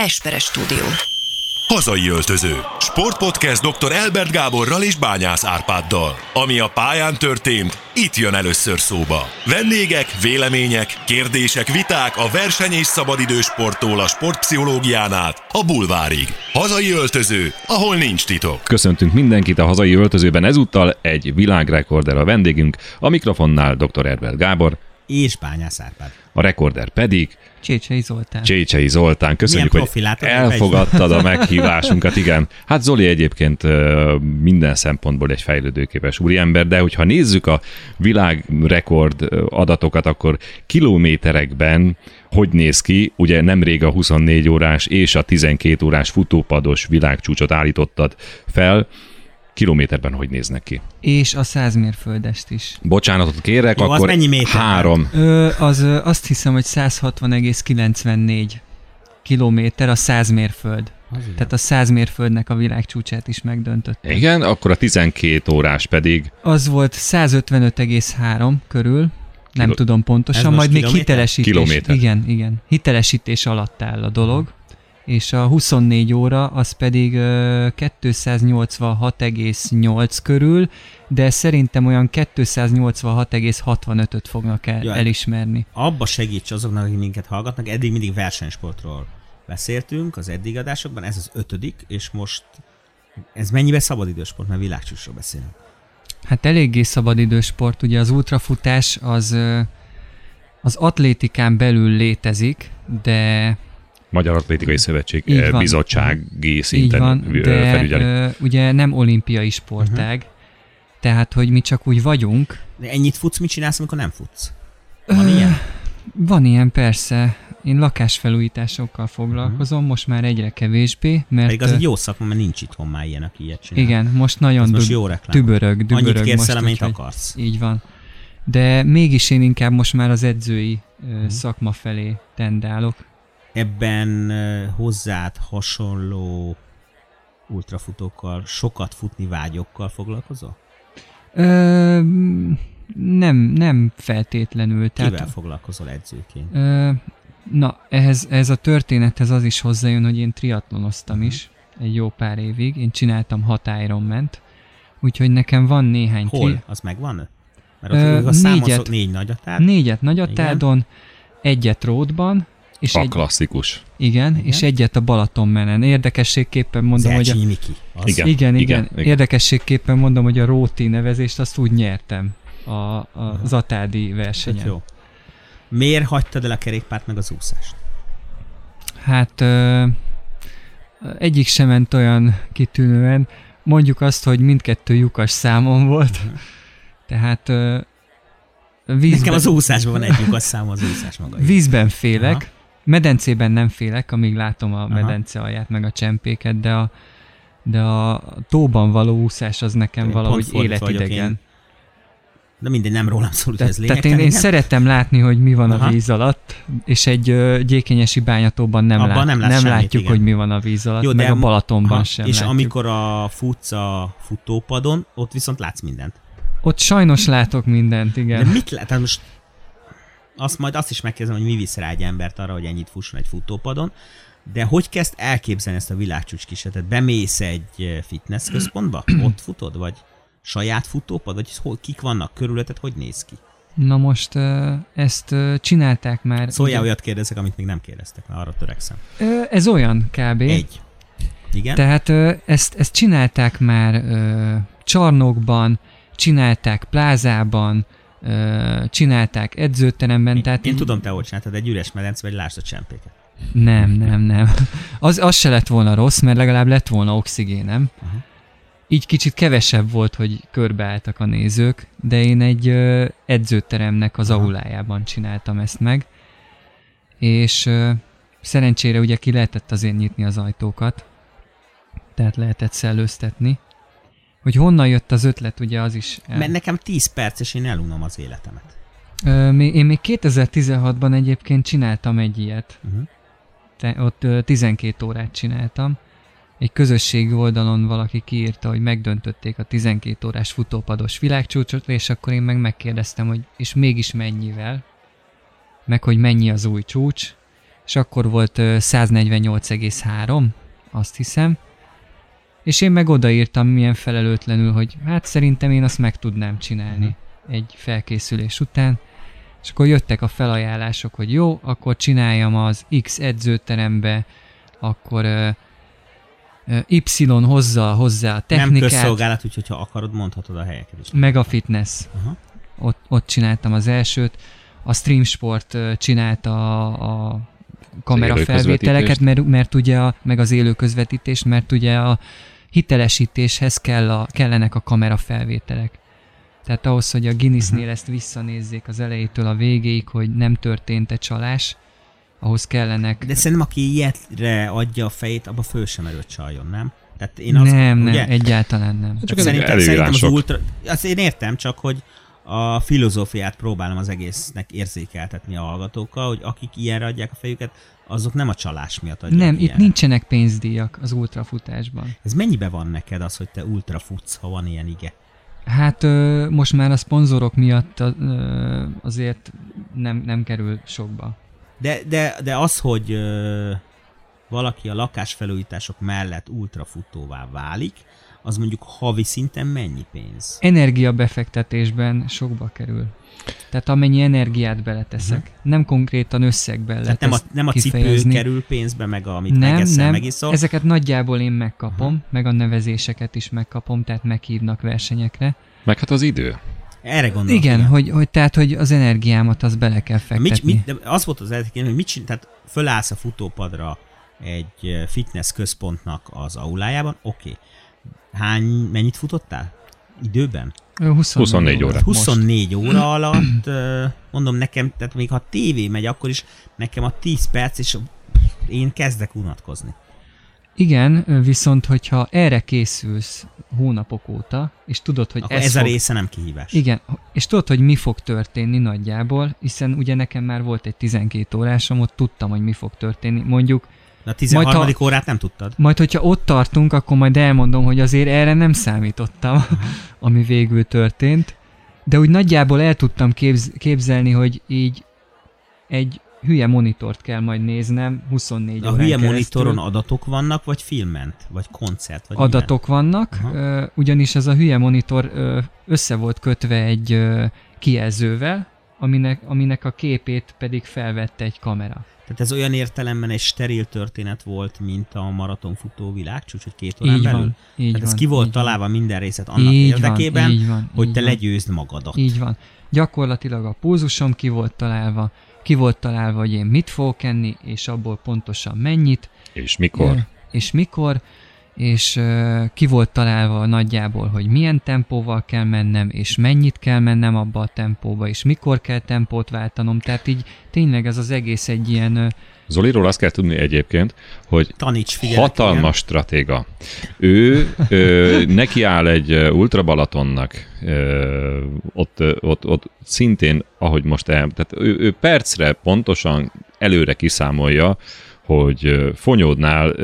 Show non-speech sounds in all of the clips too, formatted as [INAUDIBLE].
Esperes stúdió. Hazai öltöző. Sportpodcast dr. Elbert Gáborral és Bányász Árpáddal. Ami a pályán történt, itt jön először szóba. Vendégek, vélemények, kérdések, viták a verseny és szabadidős sporttól a sportpszichológián át a bulvárig. Hazai öltöző, ahol nincs titok. Köszöntünk mindenkit a hazai öltözőben ezúttal egy világrekorder a vendégünk, a mikrofonnál dr. Erbert Gábor, és Bányász Árpád. a rekorder pedig Csécsei Zoltán. Csécsei Zoltán. Köszönjük, hogy elfogadtad a meghívásunkat, igen. Hát Zoli egyébként minden szempontból egy fejlődőképes úriember, de hogyha nézzük a világrekord adatokat, akkor kilométerekben hogy néz ki, ugye nemrég a 24 órás és a 12 órás futópados világcsúcsot állítottad fel, kilométerben hogy néznek ki? És a 100 mérföldest is. Bocsánatot kérek, Jó, az akkor mennyi méter? három. Ö, az azt hiszem, hogy 160,94 kilométer a 100 mérföld. Tehát a 100 mérföldnek a világcsúcsát is megdöntött. Igen, akkor a 12 órás pedig Az volt 155,3 körül, nem Kilo- tudom Ez pontosan, most majd még kilométer? hitelesítés. Kilométer. Igen, igen. Hitelesítés alatt áll a dolog. És a 24 óra az pedig ö, 286,8 körül, de szerintem olyan 286,65-öt fognak el, Ja. elismerni. Abba segíts azoknak, akik minket hallgatnak, eddig mindig versenysportról beszéltünk az eddig adásokban, ez az ötödik, és most ez mennyibe szabadidősport, mert világcsúcsról beszélünk. Hát eléggé szabadidős sport, ugye az ultrafutás az az atlétikán belül létezik, de Magyar Atlétikai Szövetség Így eh, van. bizottsági így szinten van, ö, de felügyeli. ö, ugye nem olimpiai sportág, Mhm. tehát hogy mi csak úgy vagyunk. De ennyit futsz, mit csinálsz, amikor nem futsz? Van Ö, ilyen? Van ilyen persze. Én lakásfelújításokkal foglalkozom, most már egyre kevésbé, mert Mhm. Pedig az egy jó szakma, mert nincs itthon már ilyen, aki ilyet csinál. igen, most nagyon Ez most jó reklám. dübörög, dübörög Annyit kérsz most, el, amennyit akarsz. Így van. De mégis én inkább most már az edzői Mhm. ö, szakma felé tendálok. Ebben ö, hozzád hasonló ultrafutókkal, sokat futni vágyokkal foglalkozol? Ö, nem, nem feltétlenül. Kivel Tehát, foglalkozol edzőként? ö, na, ehhez, ehhez a történethez az is hozzájön, hogy én triatlonoztam Mhm. is egy jó pár évig. Én csináltam hat Ironman-t, úgyhogy nekem van néhány Hol? Az megvan? Mert Ö, ott ők a négyet. négy nagyatát. Négyet Nagyatádon, egyet Ródban, és A egy, klasszikus. igen, Igen. és egyet a Balatonmenen. Érdekességképpen mondom, hogy a, Miki. Igen. igen, igen, igen. Érdekességképpen mondom, hogy a Róti nevezést azt úgy nyertem a, a, az Atádi Tök versenyen. jó. Miért hagytad el a kerékpárt meg az úszást? Hát ö, egyik sem ment olyan kitűnően. Mondjuk azt, hogy mindkettő lyukas számon volt. Tehát ö, vízben, Nekem az úszásban van egy lyukas szám, az úszás maga. vízben félek, medencében nem félek, amíg látom a Aha. medence alját, meg a csempéket, de a, de a tóban való úszás az nekem Én valahogy életidegen. De mindegy, nem rólam szól, hogy ez Te, tehát én, én nem? szeretem látni, hogy mi van Aha. a víz alatt, és egy ö, gyékényesi bányatóban nem, Abban lát, nem nem, látsz semmit, látjuk, igen. hogy mi van a víz alatt, Jó, Jó, de meg a Balatonban Aha, sem És látjuk. amikor a futsz a futópadon, ott viszont látsz mindent. Ott sajnos látok mindent, De igen. mit lát? Tehát most azt majd azt is megkérdezem, hogy mi visz rá egy embert arra, hogy ennyit fusson egy futópadon, de hogy kezd elképzelni ezt a világcsúcs kísérletet? Bemész egy fitness központba? [CLEARS THROAT] Ott futod? Vagy saját futópad? Vagy hol, kik vannak körülötted? Hogy néz ki? Na most ezt csinálták már. Szóljál ugye- olyat kérdezek, amit még nem kérdeztek, mert arra törekszem. Ez olyan kb. Egy. Igen? Tehát ezt, ezt csinálták már csarnokban, csinálták plázában, csinálták edzőteremben, én, tehát én így- tudom, te hogy csináltad, egy üres medence, vagy lásd a csempéket. Nem, nem, nem. Az, az se lett volna rossz, mert legalább lett volna oxigénem. Aha. Így kicsit kevesebb volt, hogy körbeálltak a nézők, de én egy ö, edzőteremnek az Aha. aulájában csináltam ezt meg. És ö, szerencsére ugye ki lehetett azért nyitni az ajtókat, tehát lehetett szellőztetni. Hogy honnan jött az ötlet, ugye az is... el- Mert nekem 10 perc, és én elunom az életemet. Ö, még- én még 2016-ban egyébként csináltam egy ilyet. Uh-huh. Te, ott ö, 12 órát csináltam. Egy közösségi oldalon valaki kiírta, hogy megdöntötték a 12 órás futópados világcsúcsot, és akkor én meg megkérdeztem, hogy és mégis mennyivel, meg hogy mennyi az új csúcs, és akkor volt ö, 148,3, azt hiszem, és én meg odaírtam milyen felelőtlenül, hogy hát szerintem én azt meg tudnám csinálni egy felkészülés után, és akkor jöttek a felajánlások, hogy jó, akkor csináljam az X edzőterembe, akkor ö, Y hozza hozzá a Nem technikát, közszolgálat, úgyhogy ha akarod, mondhatod a helyeket is. meg a fitness. Aha. Ott, ott csináltam az elsőt. A Stream Sport csinálta a, a kamerafelvételeket, mert, mert ugye a, meg az élő közvetítést, mert ugye a hitelesítéshez kell a, kellenek a kamerafelvételek. Tehát ahhoz, hogy a Guinnessnél ezt visszanézzék az elejétől a végéig, hogy nem történt-e csalás, ahhoz kellenek... De szerintem, aki ilyetre adja a fejét, abba föl sem erőt csaljon, nem? Tehát én azt, nem, nem, ugye, egyáltalán nem. Csak Csak szerintem, szerintem az ultra... Azt én értem, csak hogy a filozófiát próbálom az egésznek érzékeltetni a hallgatókkal, hogy akik ilyenre adják a fejüket, azok nem a csalás miatt adják Nem, itt ilyenre. nincsenek pénzdíjak az ultrafutásban. Ez mennyibe van neked az, hogy te ultra futsz, ha van ilyen ige? Hát ö, most már a szponzorok miatt ö, azért nem, nem kerül sokba. De, de, de az, hogy ö, valaki a lakásfelújítások mellett ultrafutóvá válik, az mondjuk havi szinten mennyi pénz? Energiabefektetésben sokba kerül. Tehát amennyi energiát beleteszek. Uh-huh. Nem konkrétan összegben lehet Tehát nem a, nem a cipő kifejezni. kerül pénzbe, meg a, amit nem, megeszel, nem. megiszol. Ezeket nagyjából én megkapom, uh-huh. meg a nevezéseket is megkapom, tehát meghívnak versenyekre. Meg hát az idő. Erre gondolok. Igen, hogy, hogy tehát, hogy az energiámat az bele kell fektetni. Mit, mit, de az volt az egyik, hogy mit csin, tehát fölállsz a futópadra egy eh, fitness központnak az aulájában, oké. Okay. Hány, mennyit futottál? Időben? Ö, 24, 24 óra. órát most. 24 [CLEARS THROAT] óra alatt, mondom nekem, tehát még ha tévé megy, akkor is nekem a 10 perc, és én kezdek unatkozni. Igen, viszont hogyha erre készülsz hónapok óta, és tudod, hogy Akkor ez, ez, fog, a része nem kihívás. Igen, és tudod, hogy mi fog történni nagyjából, hiszen ugye nekem már volt egy 12 órásom, ott tudtam, hogy mi fog történni. Mondjuk, a 13. Majd ha- órát nem tudtad? majd hogyha ott tartunk, akkor majd elmondom, hogy azért erre nem számítottam, [LAUGHS] ami végül történt. De úgy nagyjából el tudtam képz- képzelni, hogy így egy hülye monitort kell majd néznem 24 A órán hülye keresztül. monitoron adatok vannak, vagy filment? Vagy koncert? Vagy adatok vannak, Aha. ugyanis ez a hülye monitor össze volt kötve egy kijelzővel, aminek, aminek a képét pedig felvette egy kamera. Tehát ez olyan értelemben egy steril történet volt, mint a maratonfutó világcsúcs, hogy két órán Így belül? van, így Tehát ez van, ki volt így van. találva minden részet annak Így érdekében, van, így van, hogy így te van. legyőzd magadat. Így van. Gyakorlatilag a pulzusom ki volt találva, ki volt találva, hogy én mit fogok enni, és abból pontosan mennyit, És mikor? és mikor, és ki volt találva nagyjából, hogy milyen tempóval kell mennem, és mennyit kell mennem abba a tempóba, és mikor kell tempót váltanom. Tehát így tényleg ez az egész egy ilyen... Zoliról azt kell tudni egyébként, hogy Taníts, figyelek. hatalmas stratéga. Ő ö, nekiáll egy Ultra Balatonnak, ö, ott, ott, ott szintén, ahogy most el, tehát ő, ő percre pontosan előre kiszámolja, hogy fonyódnál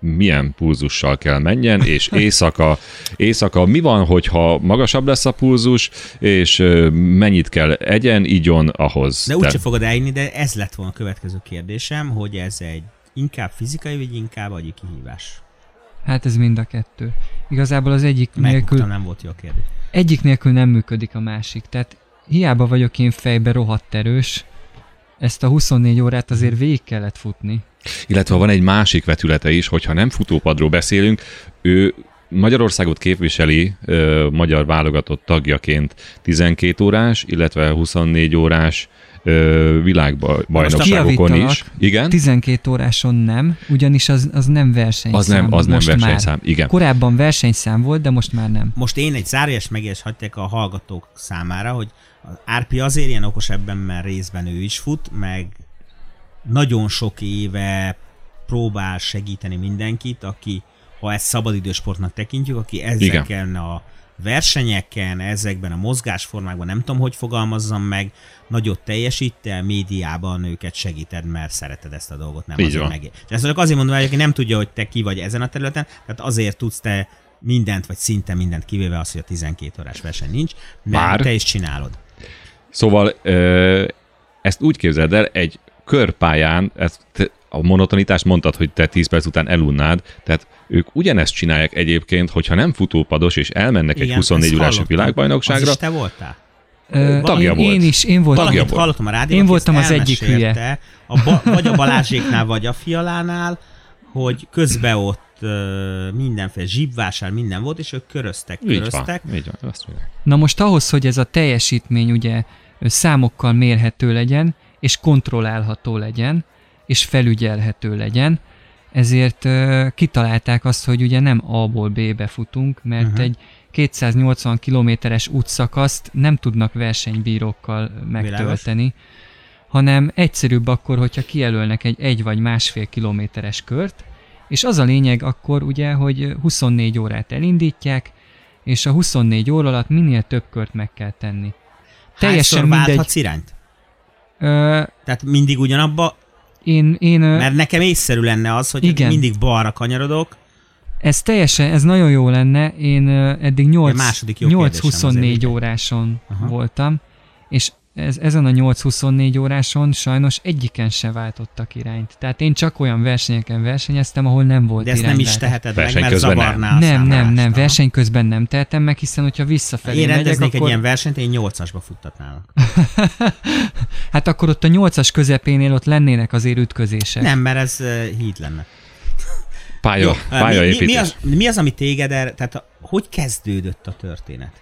milyen pulzussal kell menjen, és [LAUGHS] éjszaka, éjszaka mi van, hogyha magasabb lesz a pulzus, és mennyit kell egyen, igyon ahhoz. De úgyse fogod eljönni, de ez lett volna a következő kérdésem, hogy ez egy inkább fizikai, vagy inkább agyi kihívás? Hát ez mind a kettő. Igazából az egyik nélkül, Megbuktam, nem volt jó a kérdés. egyik nélkül nem működik a másik. Tehát hiába vagyok én fejbe rohadt erős, ezt a 24 órát azért végig kellett futni. Illetve van egy másik vetülete is, hogyha nem futópadról beszélünk, ő Magyarországot képviseli ö, magyar válogatott tagjaként 12 órás, illetve 24 órás ö, világbajnokságokon is. Igen? 12 óráson nem, ugyanis az, az nem versenyszám. Az nem, az nem most versenyszám. Már. Igen. Korábban versenyszám volt, de most már nem. Most én egy zárójeles megjegyzést hagyják a hallgatók számára, hogy az Árpi azért ilyen okos ebben, mert részben ő is fut, meg nagyon sok éve próbál segíteni mindenkit, aki, ha ezt szabadidősportnak tekintjük, aki ezeken a versenyeken, ezekben a mozgásformákban, nem tudom, hogy fogalmazzam meg, nagyot teljesítel, médiában őket segíted, mert szereted ezt a dolgot, nem Így azért meg. Ezt csak azért mondom, hogy aki nem tudja, hogy te ki vagy ezen a területen, tehát azért tudsz te mindent, vagy szinte mindent, kivéve az, hogy a 12 órás verseny nincs, mert Már? te is csinálod. Szóval ö, ezt úgy képzeld el, egy körpályán, ezt te, a monotonitást mondtad, hogy te 10 perc után elunnád, tehát ők ugyanezt csinálják egyébként, hogyha nem futópados, és elmennek egy 24 órás világbajnokságra. Az is te voltál? Ö, Tagja én, volt. én is, én voltam. Tagja Valamit volt. hallottam a rádióban, Én voltam az egyik elmesélte, A ba, vagy a Balázséknál, vagy a Fialánál, hogy közbe ott mindenféle zsibvásár, minden volt, és ők köröztek, Így van, köröztek. így van, azt mondják. Na most ahhoz, hogy ez a teljesítmény ugye számokkal mérhető legyen, és kontrollálható legyen, és felügyelhető legyen, ezért kitalálták azt, hogy ugye nem A-ból B-be futunk, mert uh-huh. egy 280 kilométeres útszakaszt nem tudnak versenybírókkal megtölteni, hanem egyszerűbb akkor, hogyha kijelölnek egy egy vagy másfél kilométeres kört, és az a lényeg akkor ugye, hogy 24 órát elindítják, és a 24 óra alatt minél több kört meg kell tenni. Teljesen Hányszor mindegy. válthatsz irányt? Ö, Tehát mindig ugyanabba, én, én, mert nekem észszerű lenne az, hogy Igen. mindig balra kanyarodok, ez teljesen, ez nagyon jó lenne. Én eddig 8, második jó kérdésem 8-24 azért. óráson Aha. voltam, és ez, ezen a 8-24 óráson sajnos egyiken se váltottak irányt. Tehát én csak olyan versenyeken versenyeztem, ahol nem volt de ezt nem is teheted meg, Verseny mert közben nem. Nem, nem, nem, verseny közben nem tehetem meg, hiszen hogyha visszafelé Én megyek, rendeznék akkor, egy ilyen versenyt, én 8-asba futtatnálak. [LAUGHS] hát akkor ott a nyolcas közepénél ott lennének azért ütközések. Nem, mert ez híd lenne. Pálya, Jó, mi, mi, pályaépítés. mi, az, mi az, ami téged, er, tehát a, hogy kezdődött a történet?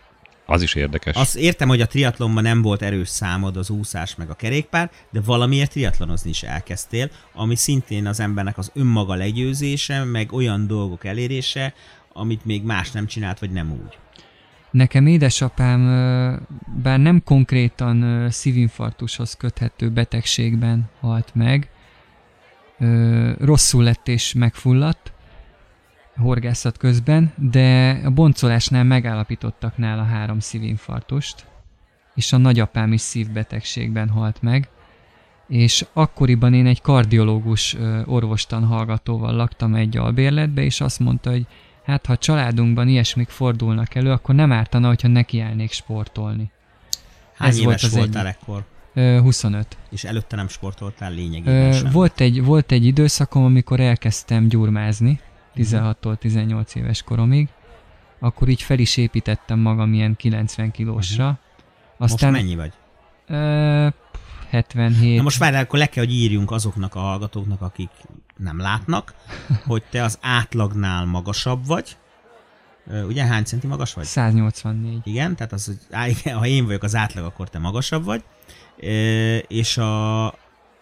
Az is érdekes. Azt értem, hogy a triatlonban nem volt erős számod az úszás meg a kerékpár, de valamiért triatlonozni is elkezdtél, ami szintén az embernek az önmaga legyőzése, meg olyan dolgok elérése, amit még más nem csinált, vagy nem úgy. Nekem édesapám, bár nem konkrétan szívinfarktushoz köthető betegségben halt meg, rosszul lett és megfulladt horgászat közben, de a boncolásnál megállapítottak nála három szívinfarktust, és a nagyapám is szívbetegségben halt meg, és akkoriban én egy kardiológus orvostan hallgatóval laktam egy albérletbe, és azt mondta, hogy hát ha a családunkban ilyesmik fordulnak elő, akkor nem ártana, hogyha nekiállnék sportolni. Hány Ez éves volt az voltál egyik. ekkor? Ö, 25. És előtte nem sportoltál lényegében sem. volt, egy, volt egy időszakom, amikor elkezdtem gyurmázni, 16-tól 18 éves koromig, akkor így fel is építettem magam ilyen 90 kilósra. Most Aztán mennyi vagy? Ö, 77. Na most várjál, akkor le kell, hogy írjunk azoknak a hallgatóknak, akik nem látnak, [LAUGHS] hogy te az átlagnál magasabb vagy. Ugye hány centi magas vagy? 184. Igen, tehát az, hogy á, igen, ha én vagyok az átlag, akkor te magasabb vagy. És a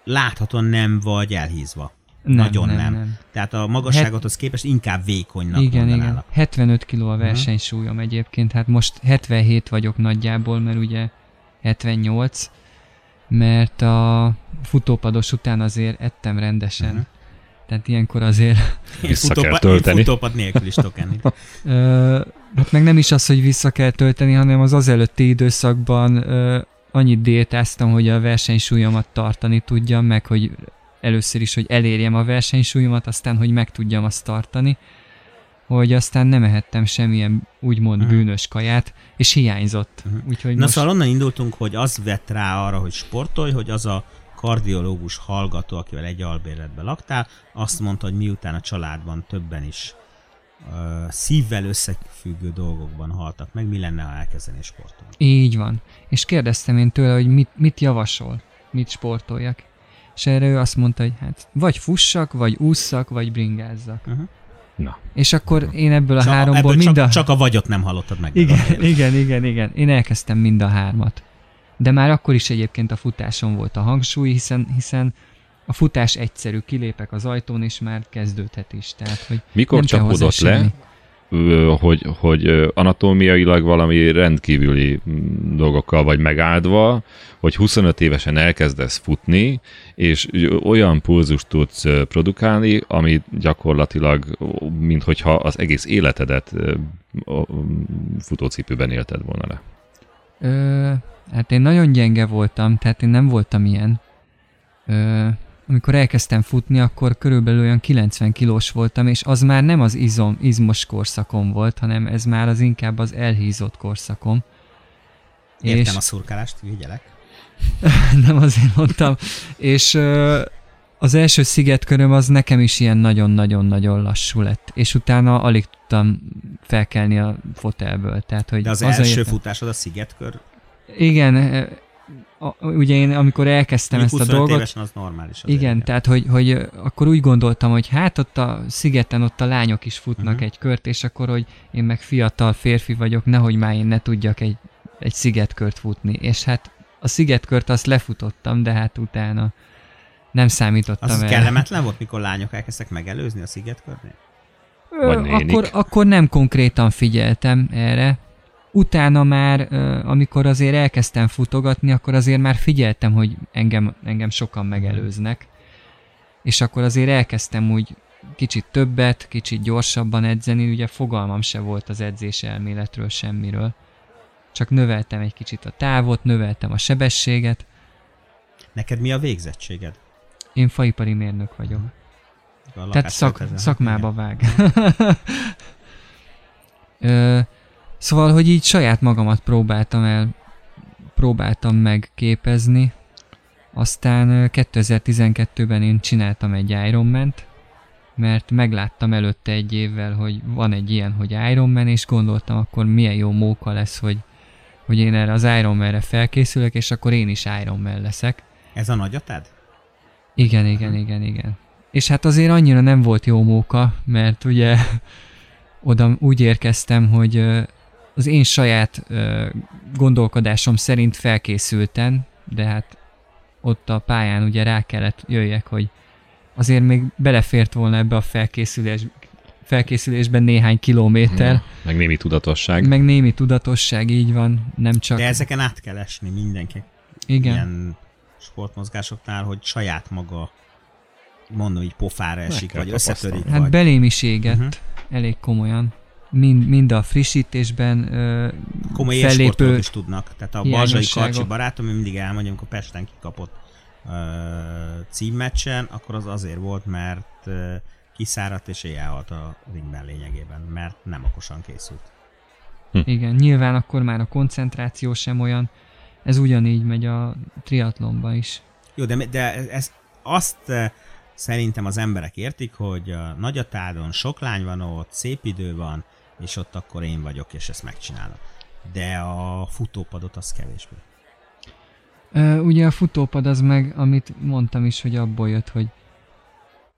láthatóan nem vagy elhízva. Nem, Nagyon nem, nem. nem. Tehát a magasságodhoz képest inkább vékonynak igen, igen. mondanálak. 75 kiló a versenysúlyom egyébként, hát most 77 vagyok nagyjából, mert ugye 78, mert a futópados után azért ettem rendesen. Mhm. Tehát ilyenkor azért, Vissza kell futópad- tölteni. Futópad nélkül is tudok enni. [LAUGHS] ö, hát meg nem is az, hogy vissza kell tölteni, hanem az az előtti időszakban ö, annyit diétáztam, hogy a versenysúlyomat tartani tudjam, meg hogy először is, hogy elérjem a versenysúlyomat, aztán, hogy meg tudjam azt tartani, hogy aztán nem ehettem semmilyen úgymond Mhm. bűnös kaját, és hiányzott. Mhm. Úgyhogy Na most... szóval onnan indultunk, hogy az vett rá arra, hogy sportolj, hogy az a kardiológus hallgató, akivel egy albérletben laktál, azt mondta, hogy miután a családban többen is ö, szívvel összefüggő dolgokban haltak meg, mi lenne, ha elkezdenél sportolni? Így van. És kérdeztem én tőle, hogy mit, mit javasol, mit sportoljak. És erre ő azt mondta, hogy hát vagy fussak, vagy ússzak, vagy bringázzak. Uh-huh. Na, És akkor én ebből a Csak, háromból ebből mind csak, a... csak a vagyot nem hallottad meg. Igen, igen, igen, igen. Én elkezdtem mind a hármat. De már akkor is egyébként a futáson volt a hangsúly, hiszen, hiszen a futás egyszerű, kilépek az ajtón, és már kezdődhet is. Tehát, hogy mikor csapódott le, semmi. Hogy, hogy anatómiailag valami rendkívüli mm, dolgokkal vagy megáldva, hogy 25 évesen elkezdesz futni, és olyan pulzust tudsz produkálni, ami gyakorlatilag, minthogyha az egész életedet futócipőben élted volna le. Ö, hát én nagyon gyenge voltam, tehát én nem voltam ilyen. Ö, amikor elkezdtem futni, akkor körülbelül olyan 90 kilós voltam, és az már nem az izom, izmos korszakom volt, hanem ez már az inkább az elhízott korszakom. Értem és a szurkálást, figyelek. [LAUGHS] nem azért mondtam. És ö, az első szigetköröm az nekem is ilyen nagyon-nagyon-nagyon lassú lett, és utána alig tudtam felkelni a fotelből. Tehát, hogy De az hazaértem- első futásod a szigetkör, Igen, a, ugye én amikor elkezdtem ezt a 25 dolgot, évesen az normális. azért, igen, tehát hogy, hogy akkor úgy gondoltam, hogy hát ott a szigeten ott a lányok is futnak uh-huh. egy kört, és akkor, hogy én meg fiatal férfi vagyok, nehogy már én ne tudjak egy, egy szigetkört futni. És hát a szigetkört azt lefutottam, de hát utána nem számítottam Az el. kellemetlen volt, mikor lányok elkezdtek megelőzni a szigetkörnél? Ö, akkor, akkor nem konkrétan figyeltem erre. Utána már, amikor azért elkezdtem futogatni, akkor azért már figyeltem, hogy engem, engem sokan megelőznek. És akkor azért elkezdtem úgy kicsit többet, kicsit gyorsabban edzeni, ugye fogalmam se volt az edzés elméletről semmiről. Csak növeltem egy kicsit a távot, növeltem a sebességet. Neked mi a végzettséged? Én faipari mérnök vagyok. A Tehát szak, szakmába vág. [LAUGHS] Ö, szóval, hogy így saját magamat próbáltam el, próbáltam megképezni. Aztán ö, 2012-ben én csináltam egy Ironman-t, mert megláttam előtte egy évvel, hogy van egy ilyen, hogy Ironman, és gondoltam, akkor milyen jó móka lesz, hogy, hogy én erre az Ironman-re felkészülök, és akkor én is Ironman leszek. Ez a nagyatád? Igen, igen, igen, igen. És hát azért annyira nem volt jó móka, mert ugye [LAUGHS] oda úgy érkeztem, hogy az én saját ö, gondolkodásom szerint felkészülten, de hát ott a pályán ugye rá kellett jöjjek, hogy azért még belefért volna ebbe a felkészülés, felkészülésben néhány kilométer, Meg némi tudatosság. meg némi tudatosság, így van, nem csak... De ezeken át kell esni mindenki. igen. Ilyen sportmozgásoknál, hogy saját maga mondom így pofára esik, vagy összetörik. Hát vagy... belém is égett, uh-huh. elég komolyan. Mind, mind a frissítésben ö, komoly fellépő- is tudnak. Tehát a Balzsai. Karcsi barátom, mindig elmondja, amikor Pesten kikapott uh, címmeccsen, akkor az azért volt, mert uh, kiszáradt és éjjelhalt a ringben lényegében, mert nem okosan készült. Igen, nyilván akkor már a koncentráció sem olyan. Ez ugyanígy megy a triatlonban is. Jó, de, de ez, azt szerintem az emberek értik, hogy a Nagyatádon sok lány van ott, szép idő van, és ott akkor én vagyok, és ezt megcsinálom. De a futópadot az kevésbé. Ö, ugye a futópad az meg, amit mondtam is, hogy abból jött, hogy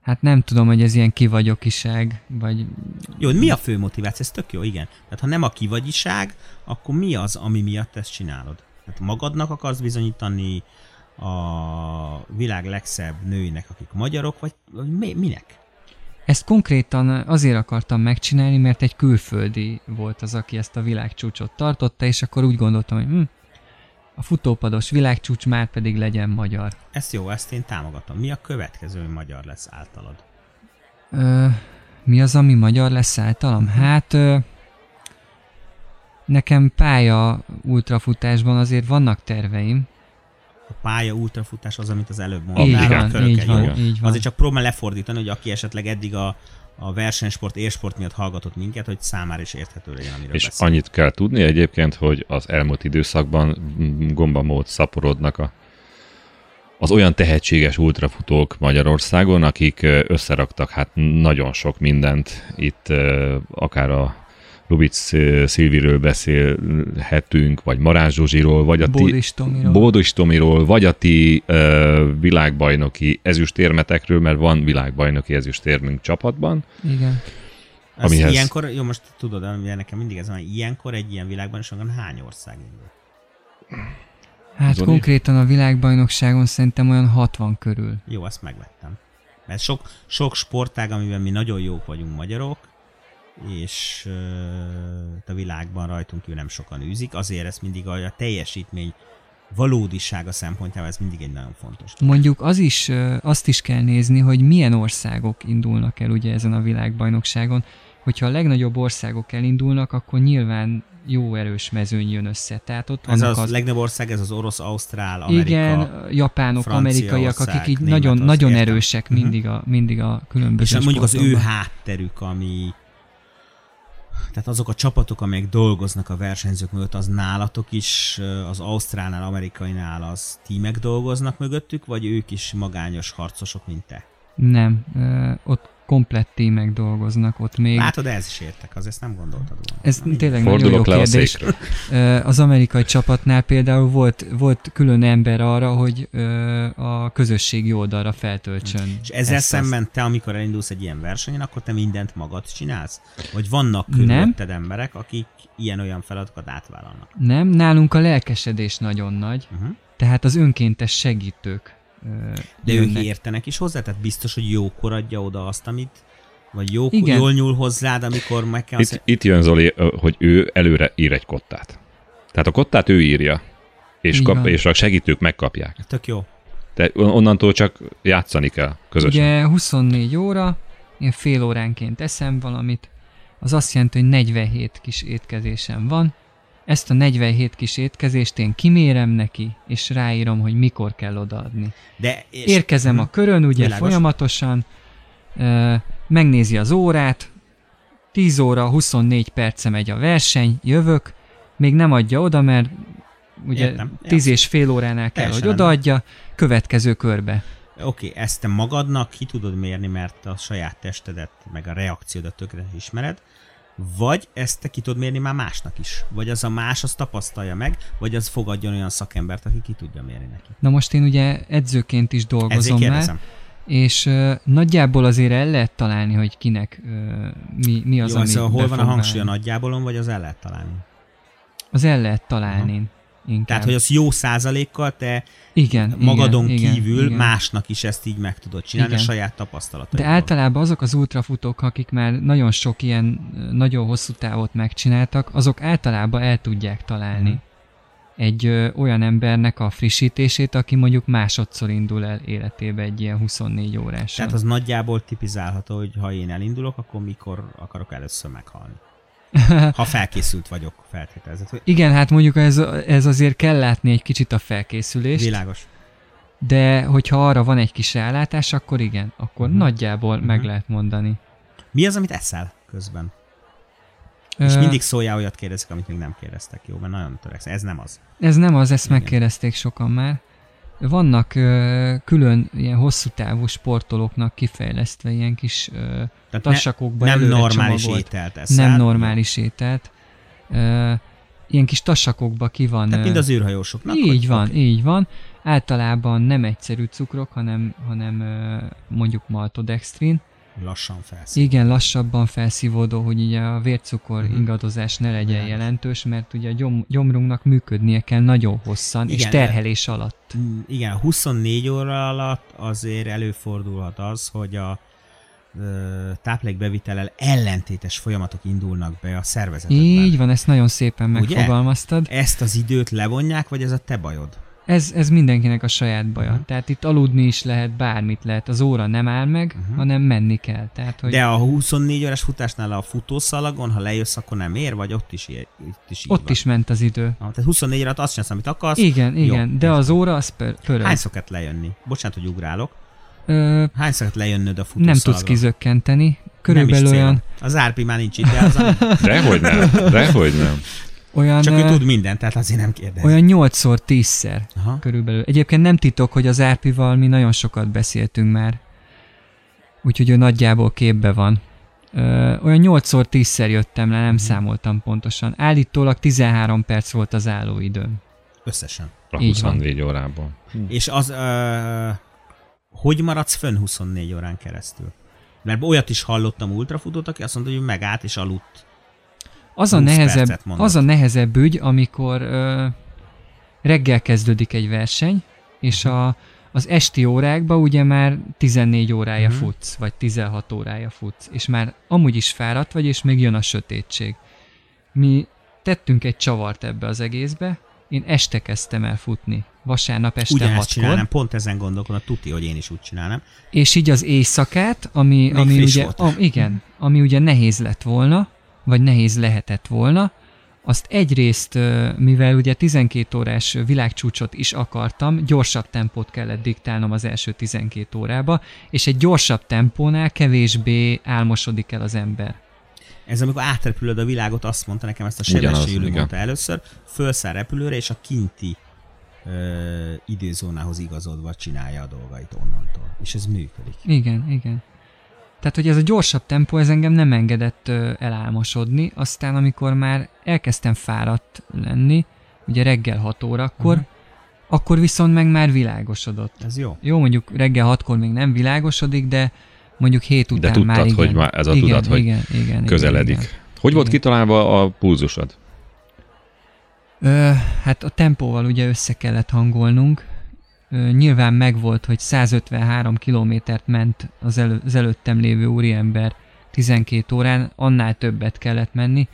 hát nem tudom, hogy ez ilyen kivagyokiság, vagy Jó, mi a fő motiváció? Ez tök jó, igen. Tehát ha nem a kivagyiság, akkor mi az, ami miatt ezt csinálod? Tehát magadnak akarsz bizonyítani a világ legszebb nőinek, akik magyarok, vagy, vagy mi, minek? Ezt konkrétan azért akartam megcsinálni, mert egy külföldi volt az, aki ezt a világcsúcsot tartotta, és akkor úgy gondoltam, hogy hm, a futópados világcsúcs már pedig legyen magyar. Ezt jó, ezt én támogatom. Mi a következő, hogy magyar lesz általad? Ö, mi az, ami magyar lesz általam? Hát ö, nekem pálya ultrafutásban azért vannak terveim. A pálya ultrafutás az, amit az előbb mondtál. A van, körökkel, így van, így van. Azért csak próbál lefordítani, hogy aki esetleg eddig a, a versenysport, élsport miatt hallgatott minket, hogy számára is érthető legyen, amiről És beszélünk. annyit kell tudni egyébként, hogy az elmúlt időszakban gombamód szaporodnak a, az olyan tehetséges ultrafutók Magyarországon, akik összeraktak hát nagyon sok mindent. Itt akár a Lubic ö, Szilviről beszélhetünk, vagy Marázs Zsuzsiról, vagy a. Bódis Tomiról. Bódis Tomiról, vagy a ti ö, világbajnoki ezüstérmetekről, mert van világbajnoki ezüstérmünk csapatban. Igen. Amihez- Ilyenkor, jó, most tudod, ugye nekem mindig ez van, ilyenkor egy ilyen világban is van hány ország indul? Hát Zoli? konkrétan a világbajnokságon szerintem olyan 60 körül. Jó, ezt megvettem. Mert sok, sok sportág, amiben mi nagyon jók vagyunk magyarok, és a világban rajtunk kívül nem sokan űzik, azért ez mindig a, a teljesítmény valódisága szempontjából ez mindig egy nagyon fontos. dolog. Mondjuk az is, azt is kell nézni, hogy milyen országok indulnak el ugye ezen a világbajnokságon. Hogyha a legnagyobb országok elindulnak, akkor nyilván jó erős mezőny jön össze. Tehát ott Ez az, az, legnagyobb ország, ez az orosz, ausztrál, Amerika. igen, japánok, amerikaiak, akik így nagyon, nagyon értem. erősek Mhm. mindig a, mindig a különböző És mondjuk az ő hátterük, ami tehát azok a csapatok, amelyek dolgoznak a versenyzők mögött, az nálatok is, az Ausztrálnál, Amerikainál az tímek dolgoznak mögöttük, vagy ők is magányos harcosok, mint te? Nem, ott komplettí tímek dolgoznak, ott még... Látod, ez is értek, az ezt nem gondoltad volna. Ez Na, tényleg nagyon jó kérdés. [LAUGHS] Az amerikai csapatnál például volt, volt külön ember arra, hogy a közösségi oldalra feltöltsön. És ezzel szemben te, amikor elindulsz egy ilyen versenyen, akkor te mindent magad csinálsz? Vagy vannak körülötted emberek, akik ilyen-olyan feladatokat átvállalnak? Nem, nálunk a lelkesedés nagyon nagy, uh-huh. tehát az önkéntes segítők de jönnek. ők értenek is hozzá? Tehát biztos, hogy jókor adja oda azt, amit vagy jó, Igen. jól nyúl hozzád, amikor meg kell... Itt, itt jön Zoli, hogy ő előre ír egy kottát. Tehát a kottát ő írja, és, kap, és a segítők megkapják. Tök jó. De onnantól csak játszani kell közösen. Ugye 24 óra, én fél óránként eszem valamit, az azt jelenti, hogy 47 kis étkezésem van, ezt a 47 kis étkezést én kimérem neki, és ráírom, hogy mikor kell odaadni. De és... Érkezem a körön, ugye Világos. folyamatosan, ö, megnézi az órát, 10 óra 24 perce megy a verseny, jövök, még nem adja oda, mert ugye Értem. 10 és fél óránál kell, Teljesen hogy odaadja, következő körbe. Oké, okay, ezt te magadnak ki tudod mérni, mert a saját testedet, meg a reakciódat tökre ismered, vagy ezt te ki tudod mérni már másnak is. Vagy az a más, az tapasztalja meg, vagy az fogadjon olyan szakembert, aki ki tudja mérni neki. Na most én ugye edzőként is dolgozom már, és uh, nagyjából azért el lehet találni, hogy kinek uh, mi, mi az, Jó, ami szóval hol van a hangsúly a nagyjábolon, vagy az el lehet találni? Az el lehet találni. Aha. Inkább. Tehát, hogy az jó százalékkal te igen, magadon igen, kívül igen, másnak is ezt így meg tudod csinálni igen. a saját tapasztalatod. De általában azok az ultrafutók, akik már nagyon sok ilyen nagyon hosszú távot megcsináltak, azok általában el tudják találni uh-huh. egy ö, olyan embernek a frissítését, aki mondjuk másodszor indul el életébe egy ilyen 24 órás. Tehát az nagyjából tipizálható, hogy ha én elindulok, akkor mikor akarok először meghalni. [LAUGHS] Ha felkészült vagyok, feltételezett. Igen, hát mondjuk ez, ez azért kell látni egy kicsit a felkészülést. Világos. De hogyha arra van egy kis rálátás, akkor igen, akkor uh-huh. nagyjából uh-huh. meg lehet mondani. Mi az, amit eszel közben? Uh, És mindig szóljál olyat kérdezik, amit még nem kérdeztek, jó? Mert nagyon töreksz. Ez nem az. Ez nem az, ezt igen. megkérdezték sokan már. Vannak ö, külön ilyen hosszú távú sportolóknak kifejlesztve ilyen kis ö, tassakokba ne, Nem normális csomagolt, ételt eszel. Nem normális ételt. Ö, ilyen kis tassakokba ki van. Tehát mind az űrhajósoknak? Így van, okay. így van. Általában nem egyszerű cukrok, hanem, hanem mondjuk maltodextrin Lassan felszívódó. Igen, lassabban felszívódó, hogy ugye a vércukor uh-huh. ingadozás ne legyen Igen. jelentős, mert ugye a gyom, gyomrunknak működnie kell nagyon hosszan, Igen, és terhelés alatt. Igen, 24 óra alatt azért előfordulhat az, hogy a táplálékbevitelel ellentétes folyamatok indulnak be a szervezetben. Így van, ezt nagyon szépen megfogalmaztad. Ugye? Ezt az időt levonják, vagy ez a te bajod? Ez, ez mindenkinek a saját baja. Uh-huh. Tehát itt aludni is lehet, bármit lehet. Az óra nem áll meg, uh-huh. hanem menni kell. Tehát, hogy... De a 24 órás futásnál a futószalagon, ha lejössz, akkor nem ér, vagy ott is, itt is Ott van. is ment az idő. Ah, tehát 24 órát azt csinálsz, amit akarsz. Igen, Jó, igen, de az óra az pör- pörög. Hány szokott lejönni? Bocsánat, hogy ugrálok. Ö... Hány szokott lejönnöd a futószalagon? Nem tudsz kizökkenteni. Körülbelül olyan... Az árpi már nincs itt, de az... Ami... Dehogy nem, dehogy nem. Olyan, Csak ő tud mindent, tehát azért nem kérdez. Olyan 8-szor 10-szer körülbelül. Egyébként nem titok, hogy az Árpival mi nagyon sokat beszéltünk már. Úgyhogy ő nagyjából képbe van. Ö, olyan 8-szor 10-szer jöttem le, nem hmm. számoltam pontosan. Állítólag 13 perc volt az állóidőm. Összesen. A 24 órában. Hm. És az, ö, hogy maradsz fönn 24 órán keresztül? Mert olyat is hallottam ultrafutót, aki azt mondta, hogy megállt és aludt az a, nehezebb, az a nehezebb ügy, amikor ö, reggel kezdődik egy verseny, és a, az esti órákban ugye már 14 órája uh-huh. futsz, vagy 16 órája futsz, és már amúgy is fáradt vagy, és még jön a sötétség. Mi tettünk egy csavart ebbe az egészbe, én este kezdtem el futni. Vasárnap este Ugyanezt hatkor. csinálnám, pont ezen gondolkodom, tuti, hogy én is úgy csinálnám. És így az éjszakát, ami, ami ugye, a, igen, ami ugye nehéz lett volna, vagy nehéz lehetett volna, azt egyrészt, mivel ugye 12 órás világcsúcsot is akartam, gyorsabb tempót kellett diktálnom az első 12 órába, és egy gyorsabb tempónál kevésbé álmosodik el az ember. Ez amikor átrepülöd a világot, azt mondta nekem, ezt a Ugyanaz, Sebessé Júli igen. mondta először, fölszáll repülőre, és a kinti ö, időzónához igazodva csinálja a dolgait onnantól. És ez működik. Igen, igen. Tehát, hogy ez a gyorsabb tempó, ez engem nem engedett ö, elálmosodni, aztán amikor már elkezdtem fáradt lenni, ugye reggel 6 órakor, uh-huh. akkor viszont meg már világosodott. Ez jó. Jó, mondjuk reggel 6-kor még nem világosodik, de mondjuk 7 után tudtad, már igen. hogy már ez a igen, tudat, hogy igen, igen, Közeledik. Igen, Hogy volt Igen. kitalálva a pulzusod? Ö, hát a tempóval ugye össze kellett hangolnunk. Nyilván megvolt, hogy 153 kilométert ment az, elő, az előttem lévő úriember 12 órán, annál többet kellett menni,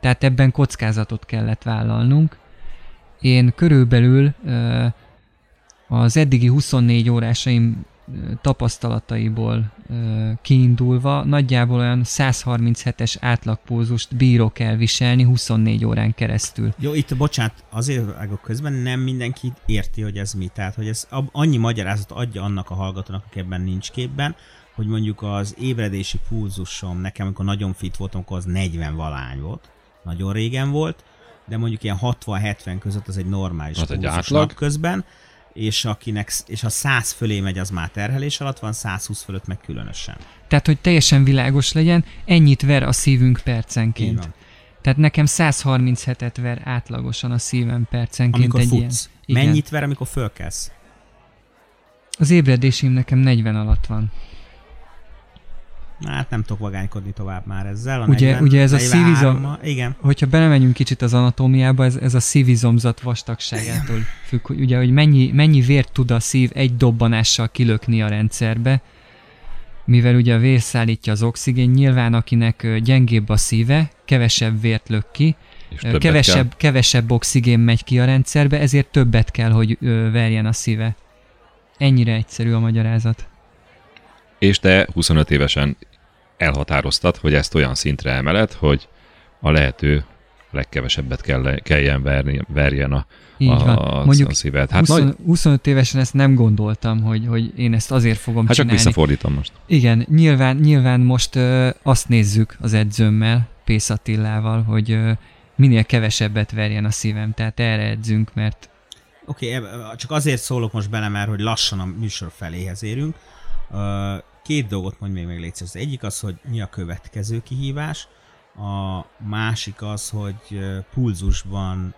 tehát ebben kockázatot kellett vállalnunk. Én körülbelül az eddigi 24 órásaim tapasztalataiból kiindulva nagyjából olyan 137-es átlagpózust bírok elviselni 24 órán keresztül. Jó, itt bocsánat, azért vágok közben nem mindenki érti, hogy ez mi. Tehát, hogy ez annyi magyarázat adja annak a hallgatónak, aki ebben nincs képben, hogy mondjuk az ébredési pulzusom nekem, amikor nagyon fit voltam, akkor az 40 valány volt. Nagyon régen volt, de mondjuk ilyen 60-70 között az egy normális Az egy átlag. közben, és, akinek, és ha 100 fölé megy, az már terhelés alatt van, 120 fölött meg különösen. Tehát, hogy teljesen világos legyen, ennyit ver a szívünk percenként. Tehát nekem 137-et ver átlagosan a szívem percenként Amikor egy futsz. ilyen. Igen. Mennyit ver, amikor fölkelsz? Az ébredésem nekem 40 alatt van. Hát nem tudok vagánykodni tovább már ezzel. A Ugye- 40, ugye ez a 43 szívizom- Igen. Hogyha belemegyünk kicsit az anatómiába, ez, ez a szívizomzat vastagságától függ, hogy ugye, hogy mennyi, mennyi vért tud a szív egy dobbanással kilökni a rendszerbe, mivel ugye a vér szállítja az oxigén, nyilván akinek gyengébb a szíve, kevesebb vért lök ki, kevesebb, Kell. kevesebb oxigén megy ki a rendszerbe, ezért többet kell, hogy verjen a szíve. Ennyire egyszerű a magyarázat. És te 25 évesen elhatároztad, hogy ezt olyan szintre emeled, hogy a lehető legkevesebbet kell, kelljen verni, verjen a, Így a, van. a, Mondjuk a szíved. Hát, 20, nagy, 25 évesen ezt nem gondoltam, hogy, hogy én ezt azért fogom hát csak csinálni. visszafordítom most. Igen, nyilván, nyilván most ö, azt nézzük az edzőmmel, Pész Attilával, hogy ö, minél kevesebbet verjen a szívem, tehát erre edzünk, mert Oké, okay, csak azért szólok most bele, mert hogy lassan a műsor feléhez érünk. Ö, Két dolgot mondj még meg légy. Az egyik az, hogy mi a következő kihívás, a másik az, hogy pulzusban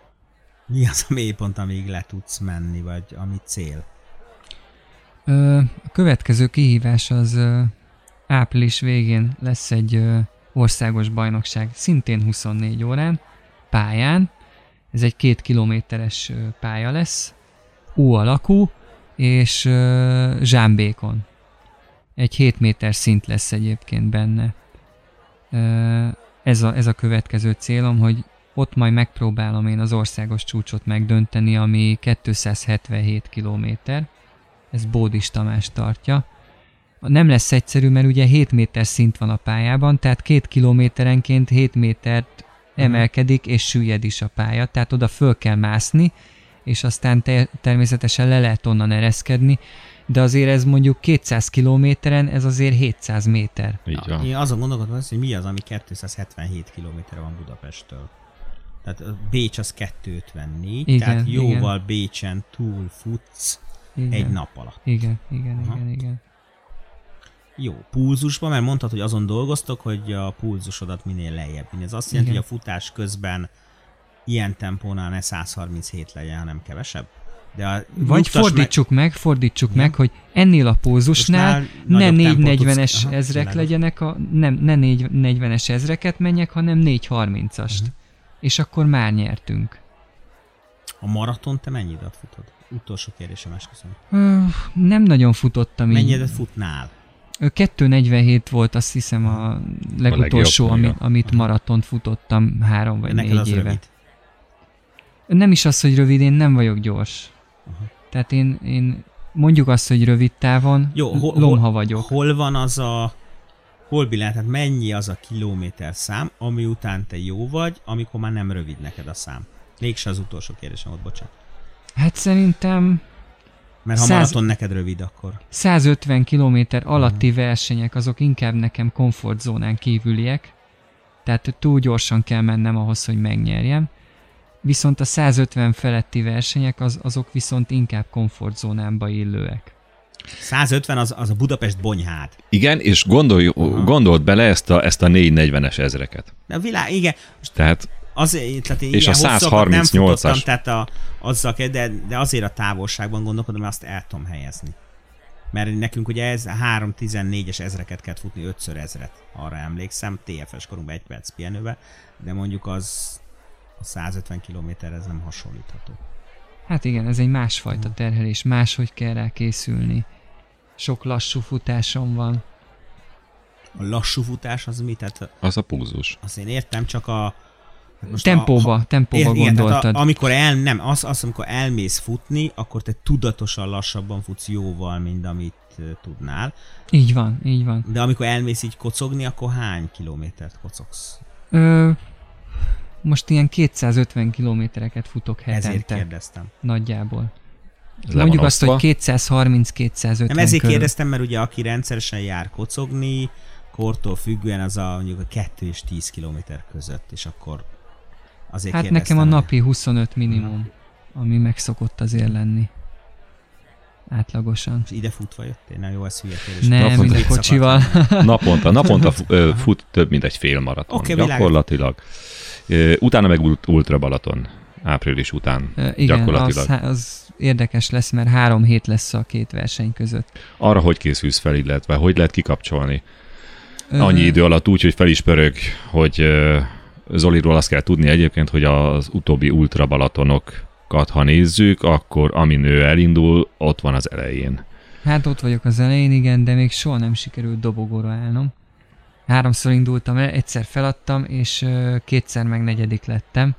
mi az a mélypont, amíg le tudsz menni, vagy ami cél. A következő kihívás az április végén lesz egy országos bajnokság, szintén 24 órán, pályán. Ez egy két kilométeres pálya lesz, U alakú, és zsámbékon. Egy 7 méter szint lesz egyébként benne. Ez, a, ez a következő célom, hogy ott majd megpróbálom én az országos csúcsot megdönteni, ami 277 kilométer ez Bódis Tamás tartja. Nem lesz egyszerű, mert ugye 7 méter szint van a pályában, tehát két kilométerenként 7 métert emelkedik és süllyed is a pálya, tehát oda föl kell mászni, és aztán te- természetesen le lehet onnan ereszkedni, de azért ez mondjuk 200 kilométeren, ez azért 700 méter. Így van. Én azon gondolkodom, hogy mi az, ami 277 km van Budapesttől. Tehát Bécs az 254, Igen, tehát jóval igen. Bécsen túl futsz Igen. egy nap alatt. Igen, igen, Aha. igen, igen. Jó, pulzusban, mert mondtad, hogy azon dolgoztok, hogy a pulzusodat minél lejjebb. Ez azt jelenti, Igen. hogy a futás közben ilyen tempónál ne 137 legyen, hanem kevesebb? De a, Vagy fordítsuk meg, fordítsuk Igen. meg, hogy ennél a pózusnál ne nagyobb tempót 440-es tudsz- aha, ezrek világos. legyenek, a, nem, ne 440-es ezreket menjek, hanem 430-ast. Mhm. És akkor már nyertünk. Meg, a maraton te mennyi időt futod? Utolsó kérdésem, esküszöm. Nem nagyon futottam így. Mennyi futnál? Ö, 247 volt azt hiszem a legutolsó, legjobb, ami, igen. amit maraton futottam három vagy Neked négy éve. rövid. Nem is az, hogy rövid, én nem vagyok gyors. Aha. Tehát én, én mondjuk azt, hogy rövid távon, Jó, hol, lomha hol, vagyok. hol van az a hol billen, tehát mennyi az a kilométer szám, ami után te jó vagy, amikor már nem rövid neked a szám? Mégse az utolsó kérdésem volt, bocsánat. Hát szerintem Mert ha Száz- maraton neked rövid, akkor 150 km alatti versenyek azok inkább nekem komfortzónán kívüliek, Tehát túl gyorsan kell mennem ahhoz, hogy megnyerjem. Viszont a 150 feletti versenyek az, azok viszont inkább komfortzónámba illőek. 150 az, az a Budapest bonyhád. Igen, és gondolj, gondold bele ezt a, ezt a 440-es ezreket. De a világ, igen, most Tehát azért, tehát én És ilyen a hosszakat nem 138-as. futottam, tehát a, azzal, kell, de, de azért a távolságban gondolkodom, mert azt el tudom helyezni. Mert nekünk ugye ez 3-14-es ezreket kell futni, 5 ezret, arra emlékszem, TFS korunkban egy perc pihenőbe, de mondjuk az a 150 km ez nem hasonlítható. Hát igen, ez egy másfajta terhelés, máshogy kell rá készülni. Sok lassú futásom van. A lassú futás az mi? Tehát az a púzus. azt én értem, csak a... hát most Tempóba, a, tempóba igen, tehát gondoltad. A, amikor el, nem, az, az, amikor elmész futni, akkor te tudatosan lassabban futsz jóval, mint amit tudnál. Így van, így van. De amikor elmész így kocogni, akkor hány kilométert kocogsz? Ö, most ilyen 250 kilométereket futok Ezért hetente kérdeztem. nagyjából. Le Mondjuk azt, hogy osztva. 230-250 Nem ezért körül. kérdeztem, mert ugye aki rendszeresen jár kocogni, kortól függően az a mondjuk a 2 és 10 kilométer között, és akkor azért Hát nekem a napi 25 minimum, ami meg szokott azért lenni. Átlagosan. És ide futva jöttél? Na jó, ez hülye kérdés. Nem, naponta mind a kocsival. [LAUGHS] Naponta, naponta [LAUGHS] fut több, mint egy fél maraton. Oké, világos. gyakorlatilag. Utána meg ult- Ultra Balaton. Április után. Ö, Igen, gyakorlatilag. az, az érdekes lesz, mert három hét lesz a két verseny között. Arra hogy készülsz fel, illetve hogy lehet kikapcsolni? Ö, Annyi idő alatt úgy, hogy fel is pörög, hogy Zoliról azt kell tudni egyébként, hogy az utóbbi Ultra Balatonokat, ha nézzük, akkor amin ő elindul, ott van az elején. Hát ott vagyok az elején, igen, de még soha nem sikerült dobogóra állnom. Háromszor indultam el, egyszer feladtam, és kétszer meg negyedik lettem.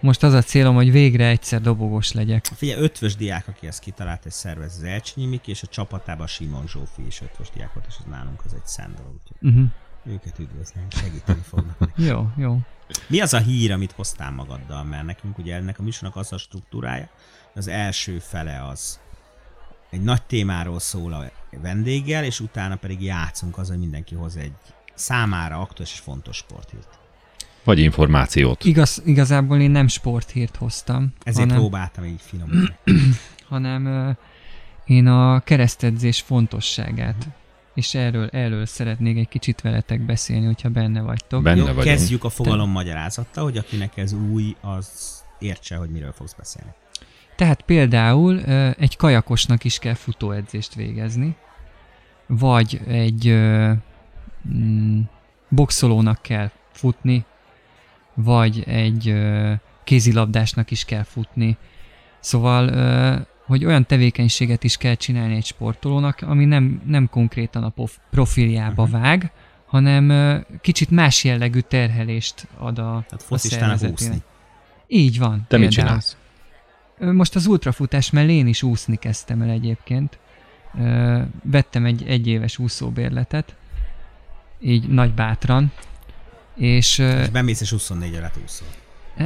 Most az a célom, hogy végre egyszer dobogós legyek. Figyelj, ötvös diák, aki ezt kitalált, egy szervez az Elcsényi Miki, és a csapatában Simon Zsófi is ötvös diák volt, és az nálunk az egy szendor, úgyhogy Uh-huh. őket üdvözlöm, segíteni fognak. [LAUGHS] Jó, jó. Mi az a hír, amit hoztál magaddal? Mert nekünk ugye ennek a műsornak az a struktúrája, az első fele az egy nagy témáról szól a vendéggel, és utána pedig játszunk az, hogy mindenki hoz egy számára aktuális és fontos sporthírt. Vagy információt. Igaz, igazából én nem sporthírt hoztam, Ezért hanem, próbáltam így finomulni. [CLEARS THROAT] hanem ö, én a keresztedzés fontosságát, és erről, erről szeretnék egy kicsit veletek beszélni, hogyha benne vagytok. Benne Jó, vagyunk. kezdjük a fogalom magyarázattal, hogy akinek ez új, az értse, hogy miről fogsz beszélni. Tehát például egy kajakosnak is kell futóedzést végezni, vagy egy mm, boxolónak kell futni, vagy egy kézilabdásnak is kell futni. Szóval, hogy olyan tevékenységet is kell csinálni egy sportolónak, ami nem, nem konkrétan a profiljába Mhm. vág, hanem kicsit más jellegű terhelést ad a, Tehát a szervezetének. úszni. Így van. Te mit csinálsz? Most az ultrafutás mellé én is úszni kezdtem el egyébként. Vettem egy egyéves úszóbérletet, így nagy bátran, és És bemész és 24 órát úszol.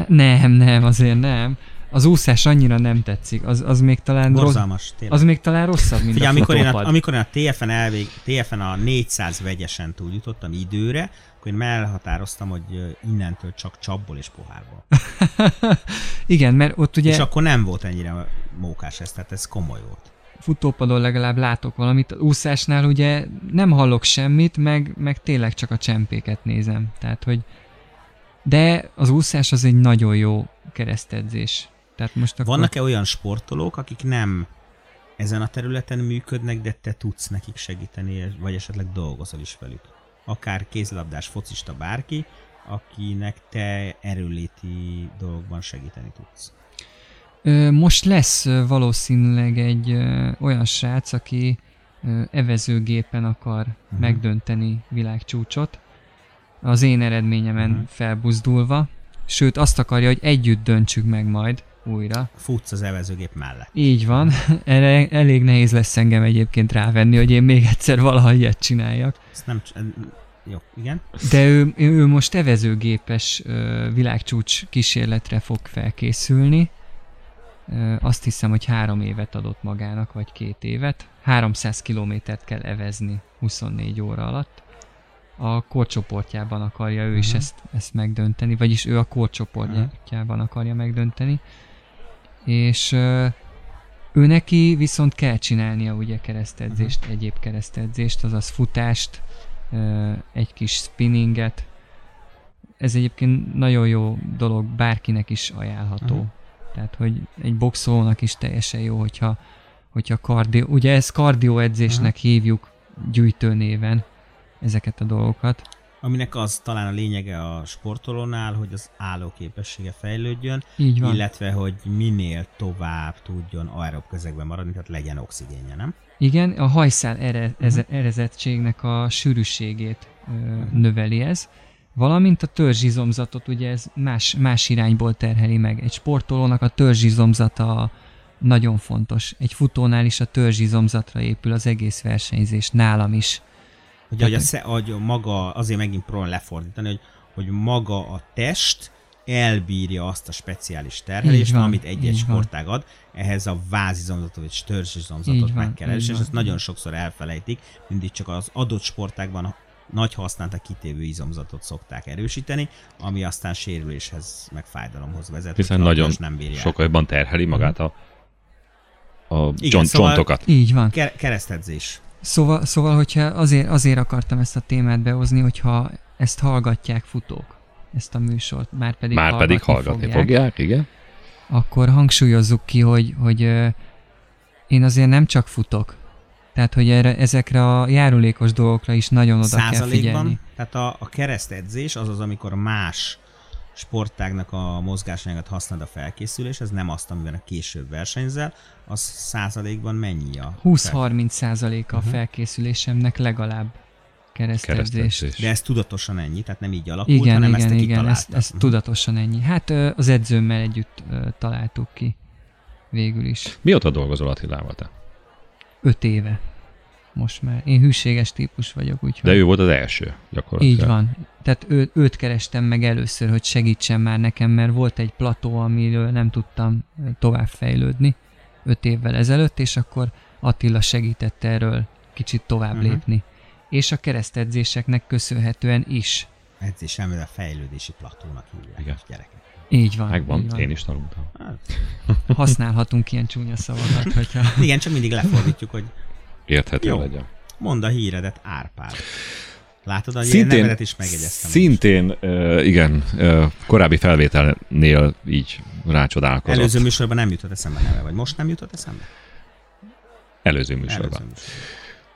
nem, nem, azért nem. Az úszás annyira nem tetszik, az, az még talán rossz, Borzalmas, tényleg. az még talán rosszabb, mint Figyelj, a amikor én, a, amikor én a TFN, elvég, TFN a 400 vegyesen túljutottam időre, akkor én elhatároztam, hogy innentől csak csapból és pohárból. [LAUGHS] Igen, mert ott ugye És akkor nem volt ennyire mókás ez, tehát ez komoly volt. futópadon legalább látok valamit. Úszásnál ugye nem hallok semmit, meg, meg tényleg csak a csempéket nézem. Tehát, hogy de az úszás az egy nagyon jó keresztedzés. Tehát most akkor... Vannak-e olyan sportolók, akik nem ezen a területen működnek, de te tudsz nekik segíteni, vagy esetleg dolgozol is velük? Akár kézlabdás, focista, bárki, akinek te erőléti dolgokban segíteni tudsz. Most lesz valószínűleg egy olyan srác, aki evezőgépen akar uh-huh. megdönteni világcsúcsot, az én eredményemen uh-huh. felbuzdulva, sőt azt akarja, hogy együtt döntsük meg majd újra. Futsz az evezőgép mellett. Így van, [LAUGHS] erre elég nehéz lesz engem egyébként rávenni, hogy én még egyszer valaha ilyet csináljak. Ezt nem... c- Jó, igen. De ő, ő most evezőgépes világcsúcs kísérletre fog felkészülni. Azt hiszem, hogy három évet adott magának, vagy két évet. 300 kilométert kell evezni 24 óra alatt. a korcsoportjában akarja ő is ezt, ezt megdönteni, vagyis ő a korcsoportjában akarja megdönteni. És ő neki viszont kell csinálnia ugye keresztedzést, egyéb keresztedzést, azaz futást, egy kis spinninget. Ez egyébként nagyon jó dolog, bárkinek is ajánlható. Aha. Tehát, hogy egy boxolónak is teljesen jó, hogyha, hogyha kardió, ugye ezt kardioedzésnek hívjuk gyűjtőnéven ezeket a dolgokat. Aminek az talán a lényege a sportolónál, hogy az állóképessége fejlődjön, Így van. illetve hogy minél tovább tudjon aerob közegben maradni, tehát legyen oxigénje, nem? Igen, a hajszál ere, eze, erezettségnek a sűrűségét ö, növeli ez, valamint a törzsizomzatot, ugye ez más, más irányból terheli meg. Egy sportolónak a törzsizomzata nagyon fontos. Egy futónál is a törzsizomzatra épül az egész versenyzés, nálam is. Hogy, hogy, a, sze- hogy maga, azért megint próbálom lefordítani, hogy, hogy maga a test elbírja azt a speciális terhelést, van, amit egy-egy sportág ad, ehhez a vázizomzatot vagy törzsizomzatot meg kell és ezt nagyon sokszor elfelejtik, mindig csak az adott sportágban nagy használata kitévő izomzatot szokták erősíteni, ami aztán sérüléshez, meg fájdalomhoz vezet. Hiszen a nagyon nem sokkal jobban terheli magát a, a Igen, csont, szóval- csontokat. Így van. Ke- keresztedzés. Szóval, szóval hogyha azért, azért akartam ezt a témát behozni, hogyha ezt hallgatják futók, ezt a műsort, már pedig Már pedig hallgatni fogják, fogják, igen. akkor hangsúlyozzuk ki, hogy, hogy ö, én azért nem csak futok. Tehát, hogy erre, ezekre a járulékos dolgokra is nagyon oda kell figyelni. százalékban. Tehát a, a keresztedzés az az, amikor más sportágnak a mozgásanyagát használod a felkészülés, ez nem azt, amiben a később versenyzel, az százalékban mennyi a... 20-30 százaléka Mhm. a felkészülésemnek legalább keresztedzés. Keresztedzés. De ez tudatosan ennyi, tehát nem így alakult, Igen, hanem igen, ezt igen, ez, ez tudatosan ennyi. Hát az edzőmmel együtt találtuk ki végül is. Mióta dolgozol Attilával te? Öt éve most már. Én hűséges típus vagyok, úgyhogy... De ő volt az első, gyakorlatilag. Így van. Tehát ő, őt kerestem meg először, hogy segítsen már nekem, mert volt egy plató, amiről nem tudtam tovább fejlődni öt évvel ezelőtt, és akkor Attila segített erről kicsit tovább Mhm. lépni. És a keresztedzéseknek köszönhetően is. Edzés elmélet a fejlődési platónak hívják Igen. a gyerekek. Így van. Megvan, így van. én is tanultam. Hát, Használhatunk ilyen csúnya szavakat, hogyha... igen, csak mindig lefordítjuk, hogy Érthető Jó. legyen. mondd a híredet, Árpád. Látod, én Szintén, nevedet is megjegyeztem. szintén uh, igen, uh, korábbi felvételnél így rácsodálkozott. Előző műsorban nem jutott eszembe neve, vagy most nem jutott eszembe? Előző műsorban. Előző műsorban.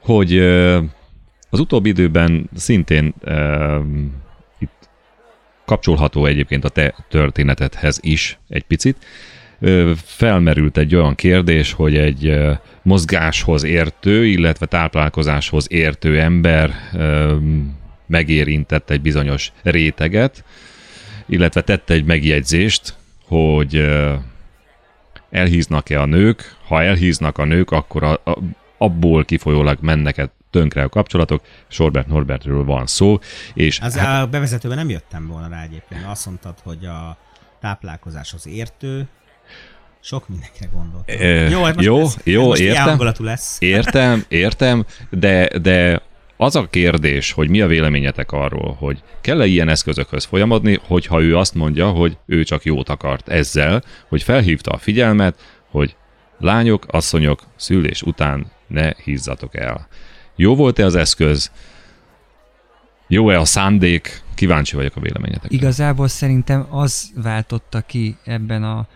hogy ö, az utóbbi időben szintén ö, itt kapcsolható egyébként a te történetedhez is egy picit. Ö, felmerült egy olyan kérdés, hogy egy mozgáshoz értő, illetve táplálkozáshoz értő ember megérintett egy bizonyos réteget, illetve tette egy megjegyzést, hogy elhíznak-e a nők, ha elhíznak a nők, akkor a, a, abból kifolyólag mennek -e tönkre a kapcsolatok. Sorbert Norbertről van szó, és Az hát, a bevezetőben nem jöttem volna rá egyébként. Azt mondtad, hogy a táplálkozáshoz értő, sok mindenkire gondoltam. Ö, hát most jó, ez, jó, most értem. lesz. értem, értem, de, de az a kérdés, hogy mi a véleményetek arról, hogy kell-e ilyen eszközökhöz folyamodni, hogyha ő azt mondja, hogy ő csak jót akart ezzel, hogy felhívta a figyelmet, hogy lányok, asszonyok, szülés után ne hízzatok el. Jó volt-e az eszköz? Jó-e a szándék? Kíváncsi vagyok a véleményetekre. Igazából szerintem az váltotta ki ebben a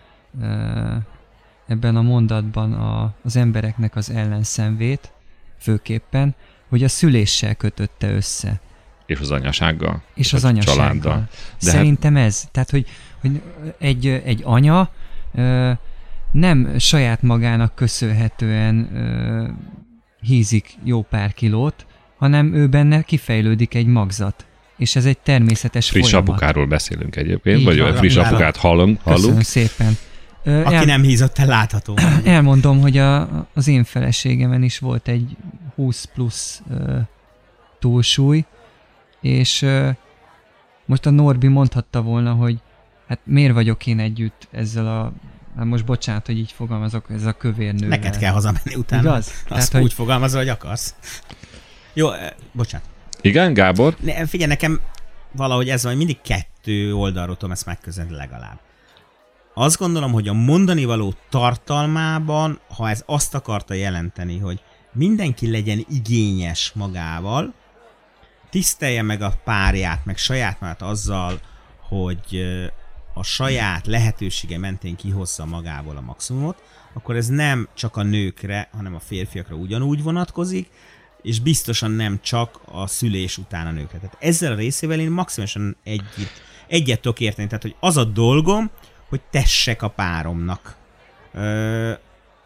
ebben a mondatban a, az embereknek az ellenszenvét, főképpen, hogy a szüléssel kötötte össze. És az anyasággal? És a az anyasággal. Családdal. De hát- Szerintem ez. Tehát, hogy, hogy egy, egy anya ö, nem saját magának köszönhetően ö, hízik jó pár kilót, hanem ő benne kifejlődik egy magzat. És ez egy természetes Friss folyamat. apukáról beszélünk egyébként, Így vagy van, friss apukát hallunk, Köszönöm hallunk. szépen. Aki el- nem hízott, te látható. [CLEARS THROAT] Elmondom, hogy a, az én feleségemen is volt egy 20 plusz ö, túlsúly, és ö, most a Norbi mondhatta volna, hogy hát miért vagyok én együtt ezzel a, hát most bocsánat, hogy így fogalmazok, ez a kövérnővel. Neked kell hazamenni utána. Igaz? Azt Tehát, úgy hogy- fogalmazol, hogy akarsz. Jó, eh, bocsánat. Igen, Gábor? Ne, figyelj, nekem valahogy ez van, mindig kettő oldalról tudom ezt megközelíteni legalább. Azt gondolom, hogy a mondani való tartalmában, ha ez azt akarta jelenteni, hogy mindenki legyen igényes magával, tisztelje meg a párját, meg saját magát azzal, hogy a saját lehetősége mentén kihozza magából a maximumot, akkor ez nem csak a nőkre, hanem a férfiakra ugyanúgy vonatkozik, és biztosan nem csak a szülés után a nőkre. Tehát ezzel a részével én maximálisan egyet, egyet tudok érteni. Tehát, hogy az a dolgom, hogy tessek a páromnak. Ö,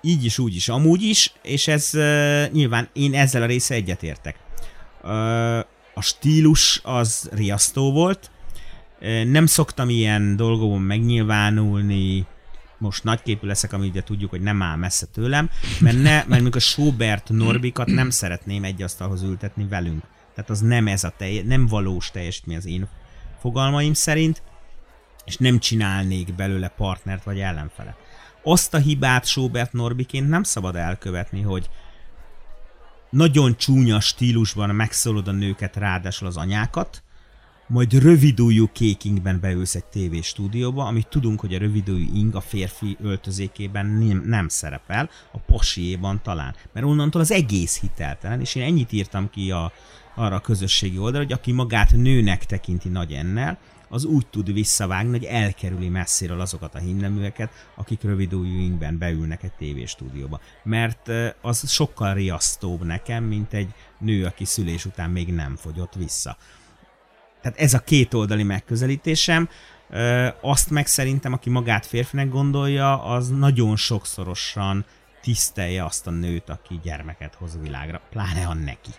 így is, úgy is, amúgy is, és ez ö, nyilván én ezzel a része egyetértek. Ö, a stílus az riasztó volt, ö, nem szoktam ilyen dolgokon megnyilvánulni, most nagyképű leszek, ami ugye tudjuk, hogy nem áll messze tőlem, mert, ne, mert a Schubert Norbikat nem szeretném egy asztalhoz ültetni velünk. Tehát az nem ez a telje, nem valós teljesítmény az én fogalmaim szerint, és nem csinálnék belőle partnert vagy ellenfelet. Azt a hibát Schubert Norbiként nem szabad elkövetni, hogy nagyon csúnya stílusban megszólod a nőket, ráadásul az anyákat, majd rövidújú kékingben beülsz egy TV stúdióba, amit tudunk, hogy a rövidújú ing a férfi öltözékében nem, nem szerepel, a pasiéban talán. Mert onnantól az egész hiteltelen, és én ennyit írtam ki a, arra a közösségi oldalra, hogy aki magát nőnek tekinti nagy ennel, az úgy tud visszavágni, hogy elkerüli messziről azokat a himneműeket, akik rövidújú ingben beülnek egy tévéstúdióba. Mert az sokkal riasztóbb nekem, mint egy nő, aki szülés után még nem fogyott vissza. Tehát ez a két oldali megközelítésem. Azt meg szerintem, aki magát férfinek gondolja, az nagyon sokszorosan tisztelje azt a nőt, aki gyermeket hoz a világra, pláne a neki.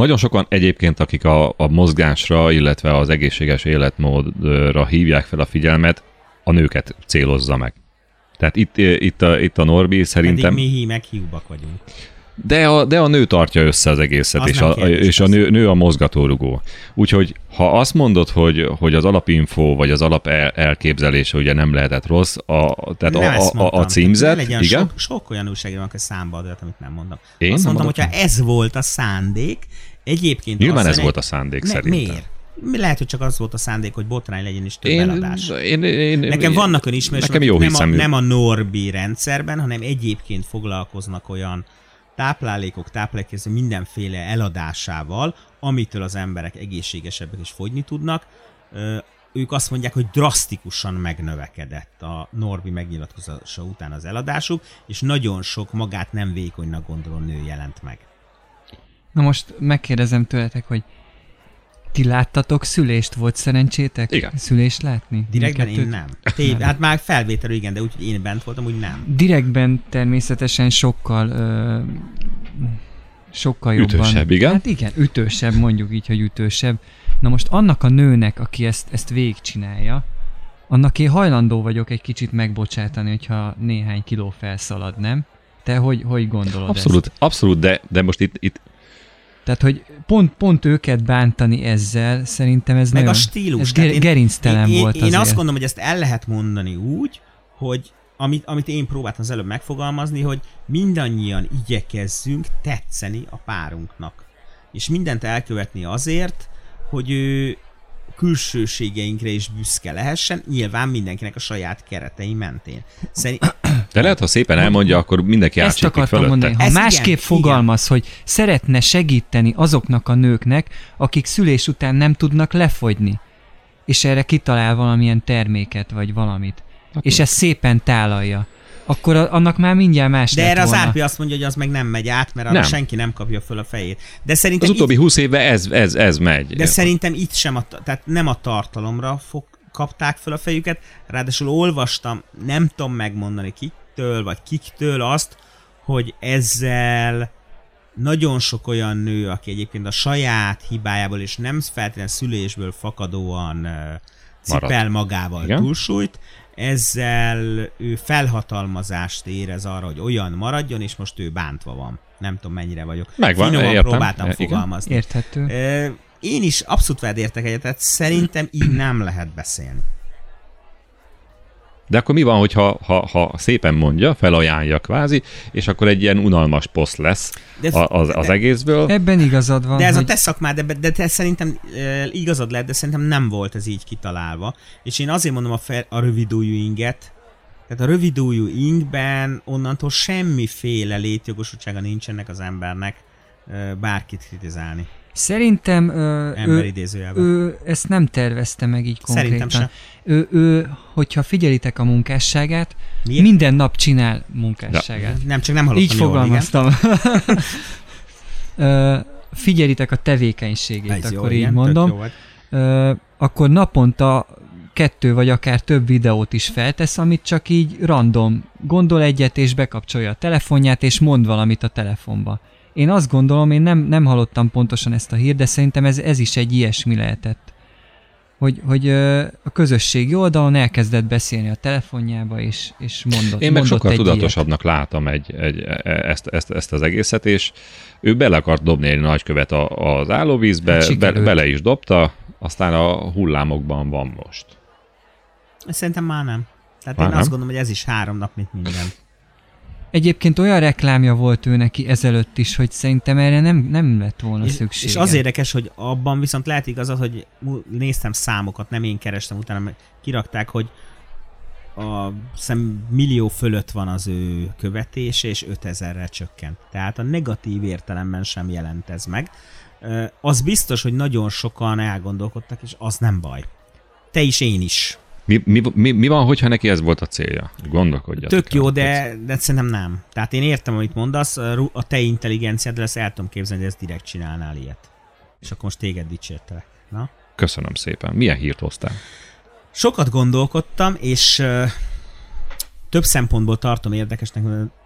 Nagyon sokan egyébként, akik a, a mozgásra, illetve az egészséges életmódra hívják fel a figyelmet, a nőket célozza meg. Tehát itt, itt, a, itt a Norbi szerintem... Pedig mi meg hiúbak vagyunk. De a, de a nő tartja össze az egészet, az és, a, kérdés, és a nő, nő a mozgatórugó. Úgyhogy ha azt mondod, hogy, hogy az alapinfo, vagy az alap el, elképzelése ugye nem lehetett rossz, a, tehát a, a, a, a címzet, legyen igen? Sok, sok olyan újságíró, aki számba ad, amit nem mondom. Én azt mondtam, hogyha ez volt a szándék, egyébként... Nyilván ez volt a szándék ne, szerintem. Miért? Lehet, hogy csak az volt a szándék, hogy botrány legyen is több én, eladás. Én, én, Nekem vannak olyan ismerősök, nekem jó nem, a, nem a Norbi rendszerben, hanem egyébként foglalkoznak olyan táplálékok, táplálékok mindenféle eladásával, amitől az emberek egészségesebbek és fogyni tudnak, ők azt mondják, hogy drasztikusan megnövekedett a Norbi megnyilatkozása után az eladásuk, és nagyon sok magát nem vékonynak gondoló nő jelent meg. Na most megkérdezem tőletek, hogy ti láttatok szülést? Volt szerencsétek igen. szülést látni? Direktben én nem. Tév, hát már felvételő igen, de úgy, hogy én bent voltam, úgy nem. Direktben természetesen sokkal ö, sokkal jobban. Ütősebb, igen? Hát igen, ütősebb, mondjuk így, hogy ütősebb. Na most annak a nőnek, aki ezt, ezt végigcsinálja, annak én hajlandó vagyok egy kicsit megbocsátani, hogyha néhány kiló felszalad, nem? Te hogy, hogy gondolod Abszolút, ezt? abszolút, de, de most itt, itt tehát, hogy pont, pont őket bántani ezzel, szerintem ez Meg nagyon, a stílus. Ez ger- gerinctelen én, volt én, azért. Én azt gondolom, hogy ezt el lehet mondani úgy, hogy amit, amit én próbáltam az előbb megfogalmazni, hogy mindannyian igyekezzünk tetszeni a párunknak. És mindent elkövetni azért, hogy ő külsőségeinkre is büszke lehessen, nyilván mindenkinek a saját keretei mentén. Szerint, de lehet, ha szépen elmondja, akkor mindenki Ezt akartam mondani. Ha Ez másképp igen, fogalmaz, hogy szeretne segíteni azoknak a nőknek, akik szülés után nem tudnak lefogyni, és erre kitalál valamilyen terméket, vagy valamit, akkor. és ezt szépen tálalja, akkor a, annak már mindjárt más De erre volna. az Árpi azt mondja, hogy az meg nem megy át, mert arra Nem. senki nem kapja föl a fejét. De szerintem Az utóbbi itt, húsz évben ez, ez, ez megy. de szerintem itt sem, a, tehát nem a tartalomra fog, kapták föl a fejüket, ráadásul olvastam, nem tudom megmondani kiktől, vagy kiktől azt, hogy ezzel nagyon sok olyan nő, aki egyébként a saját hibájából és nem feltétlenül szülésből fakadóan cipel magával Igen. túlsúlyt, ezzel ő felhatalmazást érez arra, hogy olyan maradjon, és most ő bántva van. Nem tudom, mennyire vagyok. Megvan, Finoman értem. próbáltam Igen. fogalmazni. Érthető. Én is abszolút veled értek egyet, tehát szerintem így nem lehet beszélni. De akkor mi van, hogyha ha, ha szépen mondja, felajánlja kvázi, és akkor egy ilyen unalmas poszt lesz De ez- az, az de- egészből. Ebben igazad van, De ez hogy a te szakmád, de, de te szerintem e, igazad lehet, de szerintem nem volt ez így kitalálva. És én azért mondom a, a rövidújú inget, tehát a rövidújú ingben onnantól semmiféle létjogosultsága nincsenek az embernek e, bárkit kritizálni. Szerintem ö, ő, ő ezt nem tervezte meg így Szerintem konkrétan. Ő, ő, hogyha figyelitek a munkásságát, Miért? minden nap csinál munkásságát. Nem, csak nem hallottam Így jól, fogalmaztam. [LAUGHS] Ö, Figyelitek a tevékenységét, igen. Ez jó, akkor igen, így tök mondom. jó. Ö, akkor naponta kettő vagy akár több videót is feltesz, amit csak így random gondol egyet, és bekapcsolja a telefonját, és mond valamit a telefonba. Én azt gondolom, én nem, nem hallottam pontosan ezt a hírt, de szerintem ez, ez is egy ilyesmi lehetett. Hogy, hogy a közösségi oldalon elkezdett beszélni a telefonjába, és, és mondott, Én meg mondott sokkal egy tudatosabbnak látom egy, egy, e- ezt, ezt, ezt az egészet, és ő bele akart dobni egy nagykövet a, az állóvízbe, Hát be, bele is dobta, aztán a hullámokban van most. Szerintem már nem. Tehát Már én nem? azt gondolom, hogy ez is három nap, mint minden. Egyébként olyan reklámja volt ő neki ezelőtt is, hogy szerintem erre nem, nem lett volna És, szükség. és az érdekes, hogy abban viszont lehet igazad, hogy néztem számokat, nem én kerestem, utána kirakták, hogy a szem millió fölött van az ő követése, és 5000-re csökkent. Tehát a negatív értelemben sem jelent ez meg. Az biztos, hogy nagyon sokan elgondolkodtak, és az nem baj. Te is, én is. Mi, mi, mi, mi van, hogyha neki ez volt a célja? Gondolkodjatok. Tök jó, de, de szerintem nem. Tehát én értem, amit mondasz, a te intelligenciád lesz, el tudom képzelni, hogy ezt direkt csinálnál ilyet. És akkor most téged dicsértelek. Na? Köszönöm szépen. Milyen hírt hoztál? Sokat gondolkodtam, és uh, több szempontból tartom érdekesnek,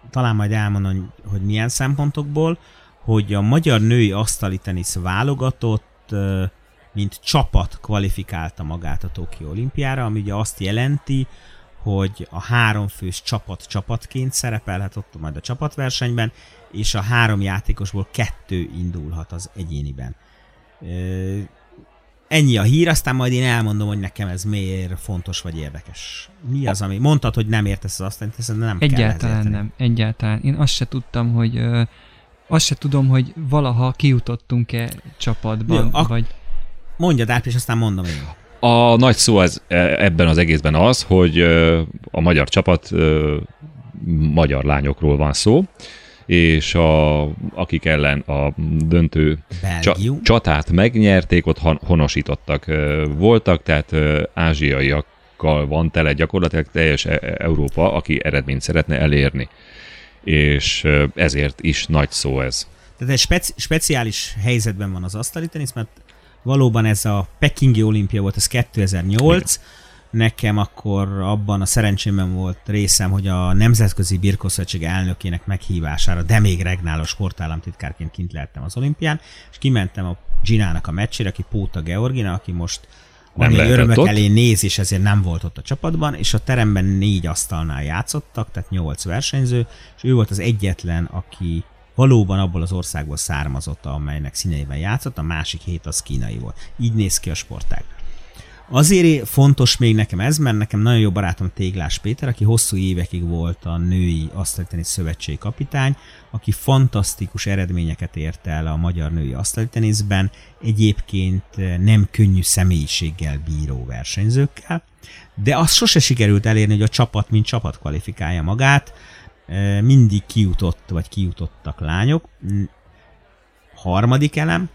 talán majd elmondom, hogy milyen szempontokból, hogy a magyar női asztali tenisz válogatott, uh, mint csapat kvalifikálta magát a Tokió olimpiára, ami ugye azt jelenti, hogy a három fős csapat csapatként szerepelhet ott majd a csapatversenyben, és a három játékosból kettő indulhat az egyéniben. Ennyi a hír, aztán majd én elmondom, hogy nekem ez miért fontos vagy érdekes. Mi az, ami... Mondtad, hogy nem értesz az azt, de nem kell Egyáltalán érteni. nem, egyáltalán. Én azt se tudtam, hogy ö, azt se tudom, hogy valaha kijutottunk-e csapatban, Jó, ak- vagy Mondjad át, és aztán mondom én. A nagy szó ez, e, ebben az egészben az, hogy a magyar csapat magyar lányokról van szó, és a, akik ellen a döntő Belgium. csa, csatát megnyerték, ott hon- honosítottak voltak, tehát ázsiaiakkal van tele gyakorlatilag teljes E- E- Európa, aki eredményt szeretne elérni. És ezért is nagy szó ez. Tehát egy speci- speciális helyzetben van az asztali tenisz, mert valóban ez a Pekingi olimpia volt, ez 2008, nekem akkor abban a szerencsémben volt részem, hogy a Nemzetközi Birkoszövetség elnökének meghívására, de még regnálos sportállamtitkárként kint lehettem az olimpián, és kimentem a Ginának a meccsére, aki Póta Georgina, aki most Nem örömök ott. elé néz, és ezért nem volt ott a csapatban, és a teremben négy asztalnál játszottak, tehát nyolc versenyző, és ő volt az egyetlen, aki valóban abból az országból származott, amelynek színeiben játszott, a másik hét az kínai volt. Így néz ki a sportág. Azért fontos még nekem ez, mert nekem nagyon jó barátom Téglás Péter, aki hosszú évekig volt a női asztalitenisz szövetség kapitány, aki fantasztikus eredményeket ért el a magyar női asztaliteniszben, egyébként nem könnyű személyiséggel bíró versenyzőkkel, de azt sose sikerült elérni, hogy a csapat, mint csapat kvalifikálja magát, mindig kijutott, vagy kijutottak lányok. Harmadik elem,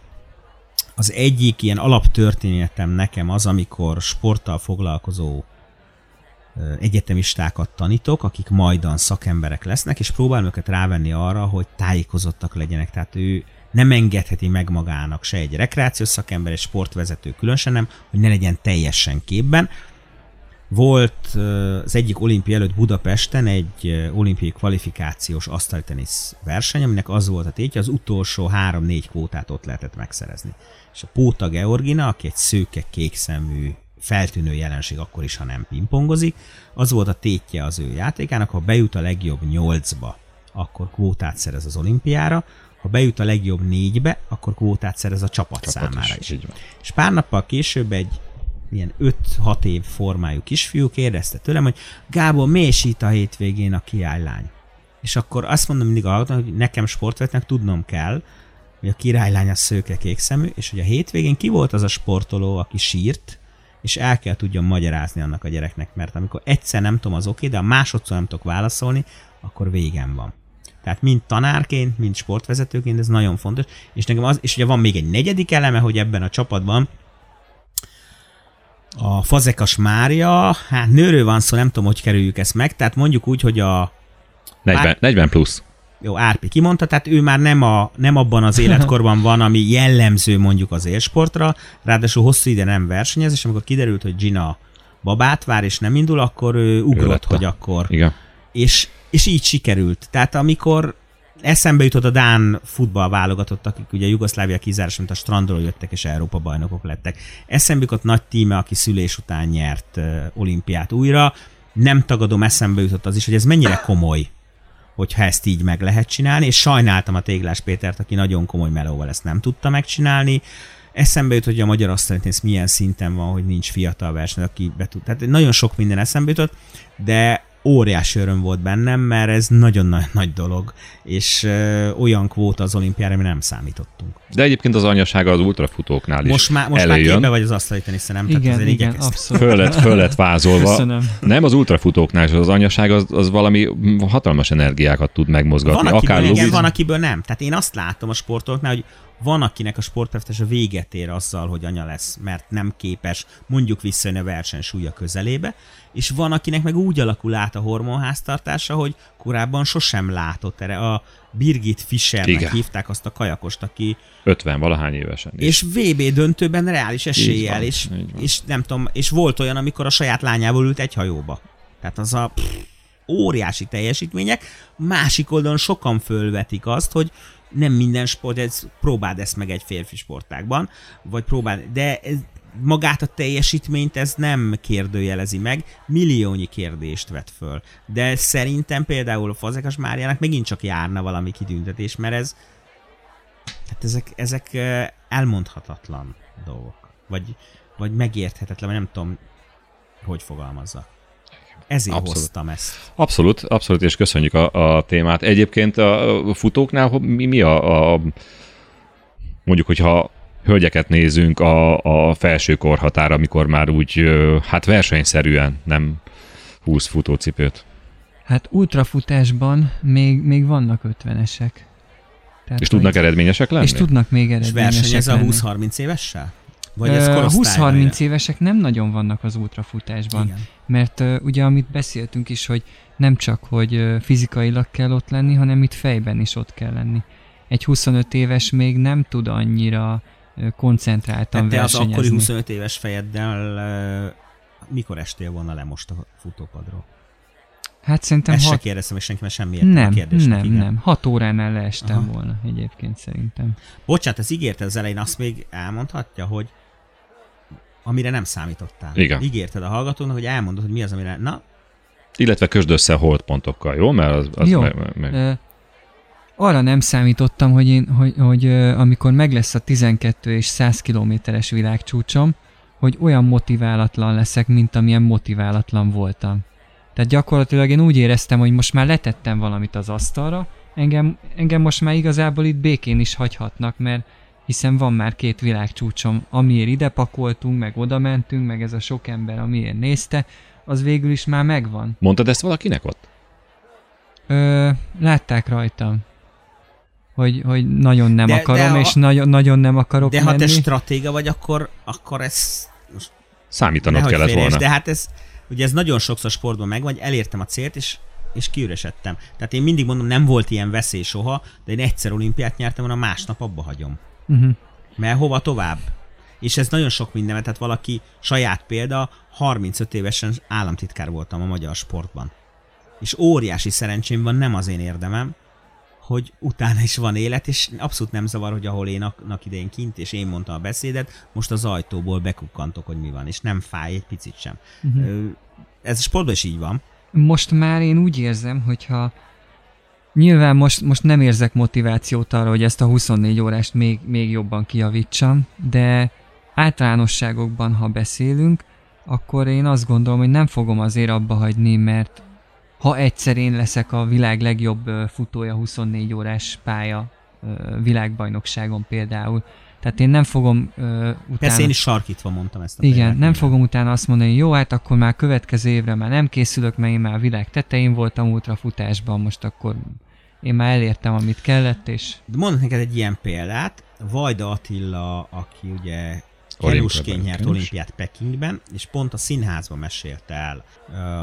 az egyik ilyen alaptörténetem nekem az, amikor sporttal foglalkozó egyetemistákat tanítok, akik majdan szakemberek lesznek, és próbálom őket rávenni arra, hogy tájékozottak legyenek. Tehát ő nem engedheti meg magának se egy rekreációs szakember, egy sportvezető különösen nem, hogy ne legyen teljesen képben. Volt az egyik olimpia előtt Budapesten egy olimpiai kvalifikációs asztaltenisz verseny, aminek az volt a tétje, az utolsó három-négy kvótát ott lehetett megszerezni. És a Póta Georgina, aki egy szőke kékszemű feltűnő jelenség akkor is, ha nem pingpongozik, az volt a tétje az ő játékának, ha bejut a legjobb nyolcba, akkor kvótát szerez az olimpiára, ha bejut a legjobb négybe, akkor kvótát szerez a csapat, Csapat számára is, is. És pár nappal később egy ilyen 5-6 év formájú kisfiú kérdezte tőlem, hogy Gábor, mi is itt a hétvégén a királylány? És akkor azt mondom mindig a hogy nekem sportvetnek tudnom kell, hogy a királylány a szőke kék szemű, és hogy a hétvégén ki volt az a sportoló, aki sírt, és el kell tudjon magyarázni annak a gyereknek, mert amikor egyszer nem tudom az oké, de a másodszor nem tudok válaszolni, akkor végem van. Tehát mind tanárként, mind sportvezetőként ez nagyon fontos, és nekem az, és ugye van még egy negyedik eleme, hogy ebben a csapatban a Fazekas Mária, hát nőről van szó, nem tudom, hogy kerüljük ezt meg, tehát mondjuk úgy, hogy a 40, 40 plusz. Jó, Árpi kimondta, tehát ő már nem, a, nem abban az életkorban [LAUGHS] van, ami jellemző mondjuk az élsportra, ráadásul hosszú ide nem versenyez, és amikor kiderült, hogy Gina babát vár, és nem indul, akkor ő ugrott, hogy akkor. Igen. És, és így sikerült. Tehát amikor eszembe jutott a Dán futball válogatott, akik ugye Jugoszlávia kizárás, mint a strandról jöttek, és Európa bajnokok lettek. Eszembe jutott nagy tíme, aki szülés után nyert olimpiát újra. Nem tagadom, eszembe jutott az is, hogy ez mennyire komoly hogyha ezt így meg lehet csinálni, és sajnáltam a Téglás Pétert, aki nagyon komoly melóval ezt nem tudta megcsinálni. Eszembe jut, hogy a magyar ez milyen szinten van, hogy nincs fiatal verseny, aki be tud. Tehát nagyon sok minden eszembe jutott, de óriási öröm volt bennem, mert ez nagyon-nagyon nagy dolog, és ö, olyan kvóta az olimpiára, ami nem számítottunk. De egyébként az anyasága az ultrafutóknál is Most már, most már előjön. képbe vagy az asztali tenisze, nem? Tehát Igen, igen, igyekeztem. abszolút. Föl lett, föl lett vázolva. Köszönöm. Nem az ultrafutóknál, és az anyaság az, az valami hatalmas energiákat tud megmozgatni. Van akiből Akár igen, Lubic- van akiből nem. Tehát én azt látom a sportolóknál, hogy van, akinek a sportpeftes a véget ér azzal, hogy anya lesz, mert nem képes mondjuk visszajönni a versenysúlya közelébe, és van, akinek meg úgy alakul át a hormonháztartása, hogy korábban sosem látott erre. A Birgit Fischernek Igen. hívták azt a kajakost, aki 50 valahány évesen. és VB döntőben reális eséllyel, van, és, és nem tudom, és volt olyan, amikor a saját lányával ült egy hajóba. Tehát az a pff, óriási teljesítmények. Másik oldalon sokan fölvetik azt, hogy nem minden sport, ez, próbáld ezt meg egy férfi sportágban, vagy próbáld, de ez, magát a teljesítményt ez nem kérdőjelezi meg, milliónyi kérdést vet föl. De szerintem például a Fazekas Máriának megint csak járna valami kitüntetés, mert ez hát ezek, ezek elmondhatatlan dolgok. Vagy, vagy megérthetetlen, vagy nem tudom, hogy fogalmazza. Ezért Abszolút. hoztam ezt. Abszolút, abszolút, és köszönjük a, a témát. Egyébként a futóknál mi, mi a, a mondjuk, hogyha hölgyeket nézünk, a, a felső korhatár, amikor már úgy, hát versenyszerűen nem húz futócipőt. Hát ultrafutásban még, még vannak ötvenesek. Tehát, És tudnak eredményesek lenni? És tudnak még És eredményesek versenyez a lenni. 20-30 évessel? Vagy ez Ö, korosztályra 20-30 ér? évesek nem nagyon vannak az ultrafutásban. Igen. Mert uh, ugye amit beszéltünk is, hogy nem csak, hogy uh, fizikailag kell ott lenni, hanem itt fejben is ott kell lenni. Egy 25 éves még nem tud annyira uh, koncentráltan Tehát te az akkori 25 éves fejeddel mikor estél volna le most a futópadról? Hát szerintem Ezt se hat... kérdeztem, és senki már semmi értelme Nem, kérdésnek. nem, igen. nem. Hat óránál leestem Aha. volna egyébként szerintem. Bocsánat, ez ígérted az elején, azt még elmondhatja, hogy amire nem számítottál. Igen. Ígérted a hallgatónak, hogy elmondod, hogy mi az, amire... Na, Illetve kösd össze holdpontokkal, jó? Mert az, az Jó. Meg, meg, arra nem számítottam, hogy, én, hogy, hogy amikor meg lesz a 12 és 100 kilométeres világcsúcsom, hogy olyan motiválatlan leszek, mint amilyen motiválatlan voltam. Tehát gyakorlatilag én úgy éreztem, hogy most már letettem valamit az asztalra, engem, engem most már igazából itt békén is hagyhatnak, mert hiszen van már két világcsúcsom, amiért ide pakoltunk, meg oda mentünk, meg ez a sok ember, amiért nézte, az végül is már megvan. Mondtad ezt valakinek ott? Ö, látták rajtam, hogy, hogy nagyon nem De- akarom, de a- és nagyon, nagyon nem akarok de ha menni. te stratéga vagy, akkor, akkor ez... Számítanod nehogy kellett félreérts, volna. De hát ez, ugye ez nagyon sokszor sportban megvan, hogy elértem a célt, és és kiüresedtem. Tehát én mindig mondom, nem volt ilyen veszély soha, de én egyszer olimpiát nyertem, volna másnap abba hagyom. Uh-huh. Mert hova tovább? És ez nagyon sok minden, tehát valaki saját példa, 35 évesen államtitkár voltam a magyar sportban. És óriási szerencsém van, nem az én érdemem, hogy utána is van élet, és abszolút nem zavar, hogy ahol én annak idején kint, és én mondtam a beszédet, most az ajtóból bekukkantok, hogy mi van, és nem fáj egy picit sem. Uh-huh. Ez a sportban is így van. Most már én úgy érzem, hogyha nyilván most, most nem érzek motivációt arra, hogy ezt a 24 órást még, még jobban kijavítsam, de általánosságokban, ha beszélünk, akkor én azt gondolom, hogy nem fogom azért abba hagyni, mert ha egyszer én leszek a világ legjobb futója 24 órás pálya világbajnokságon például, tehát én nem fogom ö, utána... Persze én is sarkítva mondtam ezt a Igen, példát, nem fogom utána azt mondani, jó, hát akkor már következő évre már nem készülök, mert én már a világ tetején voltam ultrafutásban, most akkor én már elértem, amit kellett, és De mondok neked egy ilyen példát. Vajda Attila, aki ugye Kerülsként nyert olimpiát Pekingben, és pont a színházban mesélte el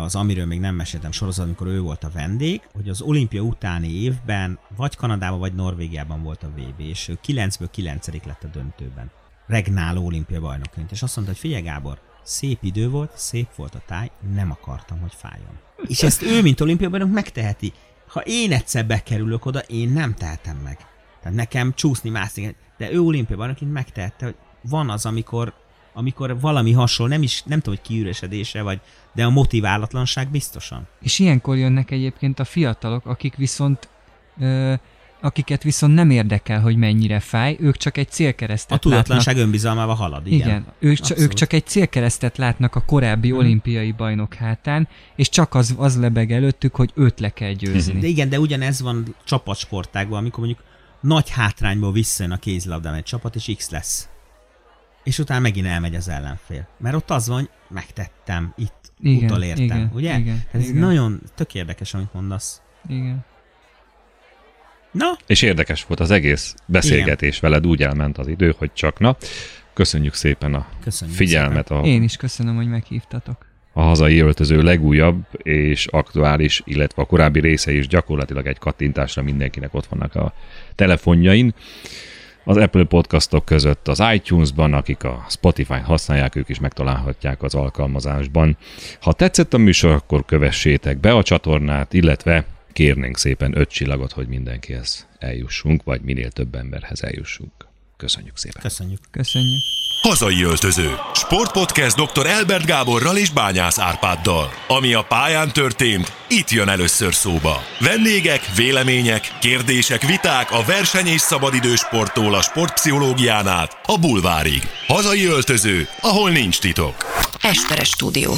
az, amiről még nem meséltem sorozat, amikor ő volt a vendég, hogy az olimpia utáni évben vagy Kanadában, vagy Norvégiában volt a VB, és ő 9-ből 9 lett a döntőben. Regnáló olimpia bajnokként. És azt mondta, hogy figyelj Gábor, szép idő volt, szép volt a táj, nem akartam, hogy fájjon. És ezt ő, mint olimpia bajnok megteheti. Ha én egyszer bekerülök oda, én nem tehetem meg. Tehát nekem csúszni, mászni, de ő olimpia bajnokként megtehette, hogy van az, amikor, amikor valami hasonló, nem is, nem tudom, hogy kiüresedése vagy, de a motiválatlanság biztosan. És ilyenkor jönnek egyébként a fiatalok, akik viszont ö, akiket viszont nem érdekel, hogy mennyire fáj, ők csak egy célkeresztet A tudatlanság látnak. önbizalmával halad, igen. Igen, ők, csak, ők csak egy célkeresztet látnak a korábbi Mhm. olimpiai bajnok hátán, és csak az, az lebeg előttük, hogy őt le kell győzni. De igen, de ugyanez van csapatsportákban, amikor mondjuk nagy hátrányból visszajön a kézilabdán egy csapat, és X lesz. És utána megint elmegy az ellenfél. Mert ott az van, hogy megtettem, itt Igen, utolértem, igen, ugye? igen, Tehát ez igen. nagyon tök érdekes, amit mondasz. Igen. Na, És érdekes volt az egész beszélgetés veled, úgy elment az idő, hogy csak na. Köszönjük szépen a Köszönjük figyelmet a, Én is köszönöm, hogy meghívtatok. a hazai öltöző legújabb és aktuális, illetve a korábbi részei is gyakorlatilag egy kattintásra mindenkinek ott vannak a telefonjain. Az Apple podcastok között az iTunes-ban, akik a Spotify-n használják, ők is megtalálhatják az alkalmazásban. Ha tetszett a műsor, akkor kövessétek be a csatornát, illetve kérnénk szépen öt csillagot, hogy mindenkihez eljussunk, vagy minél több emberhez eljussunk. Köszönjük szépen! köszönjük. Köszönjük. Hazai öltöző. Sportpodcast dr. Elbert Gáborral és Bányász Árpáddal. Ami a pályán történt, itt jön először szóba. Vendégek, vélemények, kérdések, viták a verseny és szabadidős sporttól a sportpszichológián át a bulvárig. Hazai öltöző, ahol nincs titok. Esperes stúdió.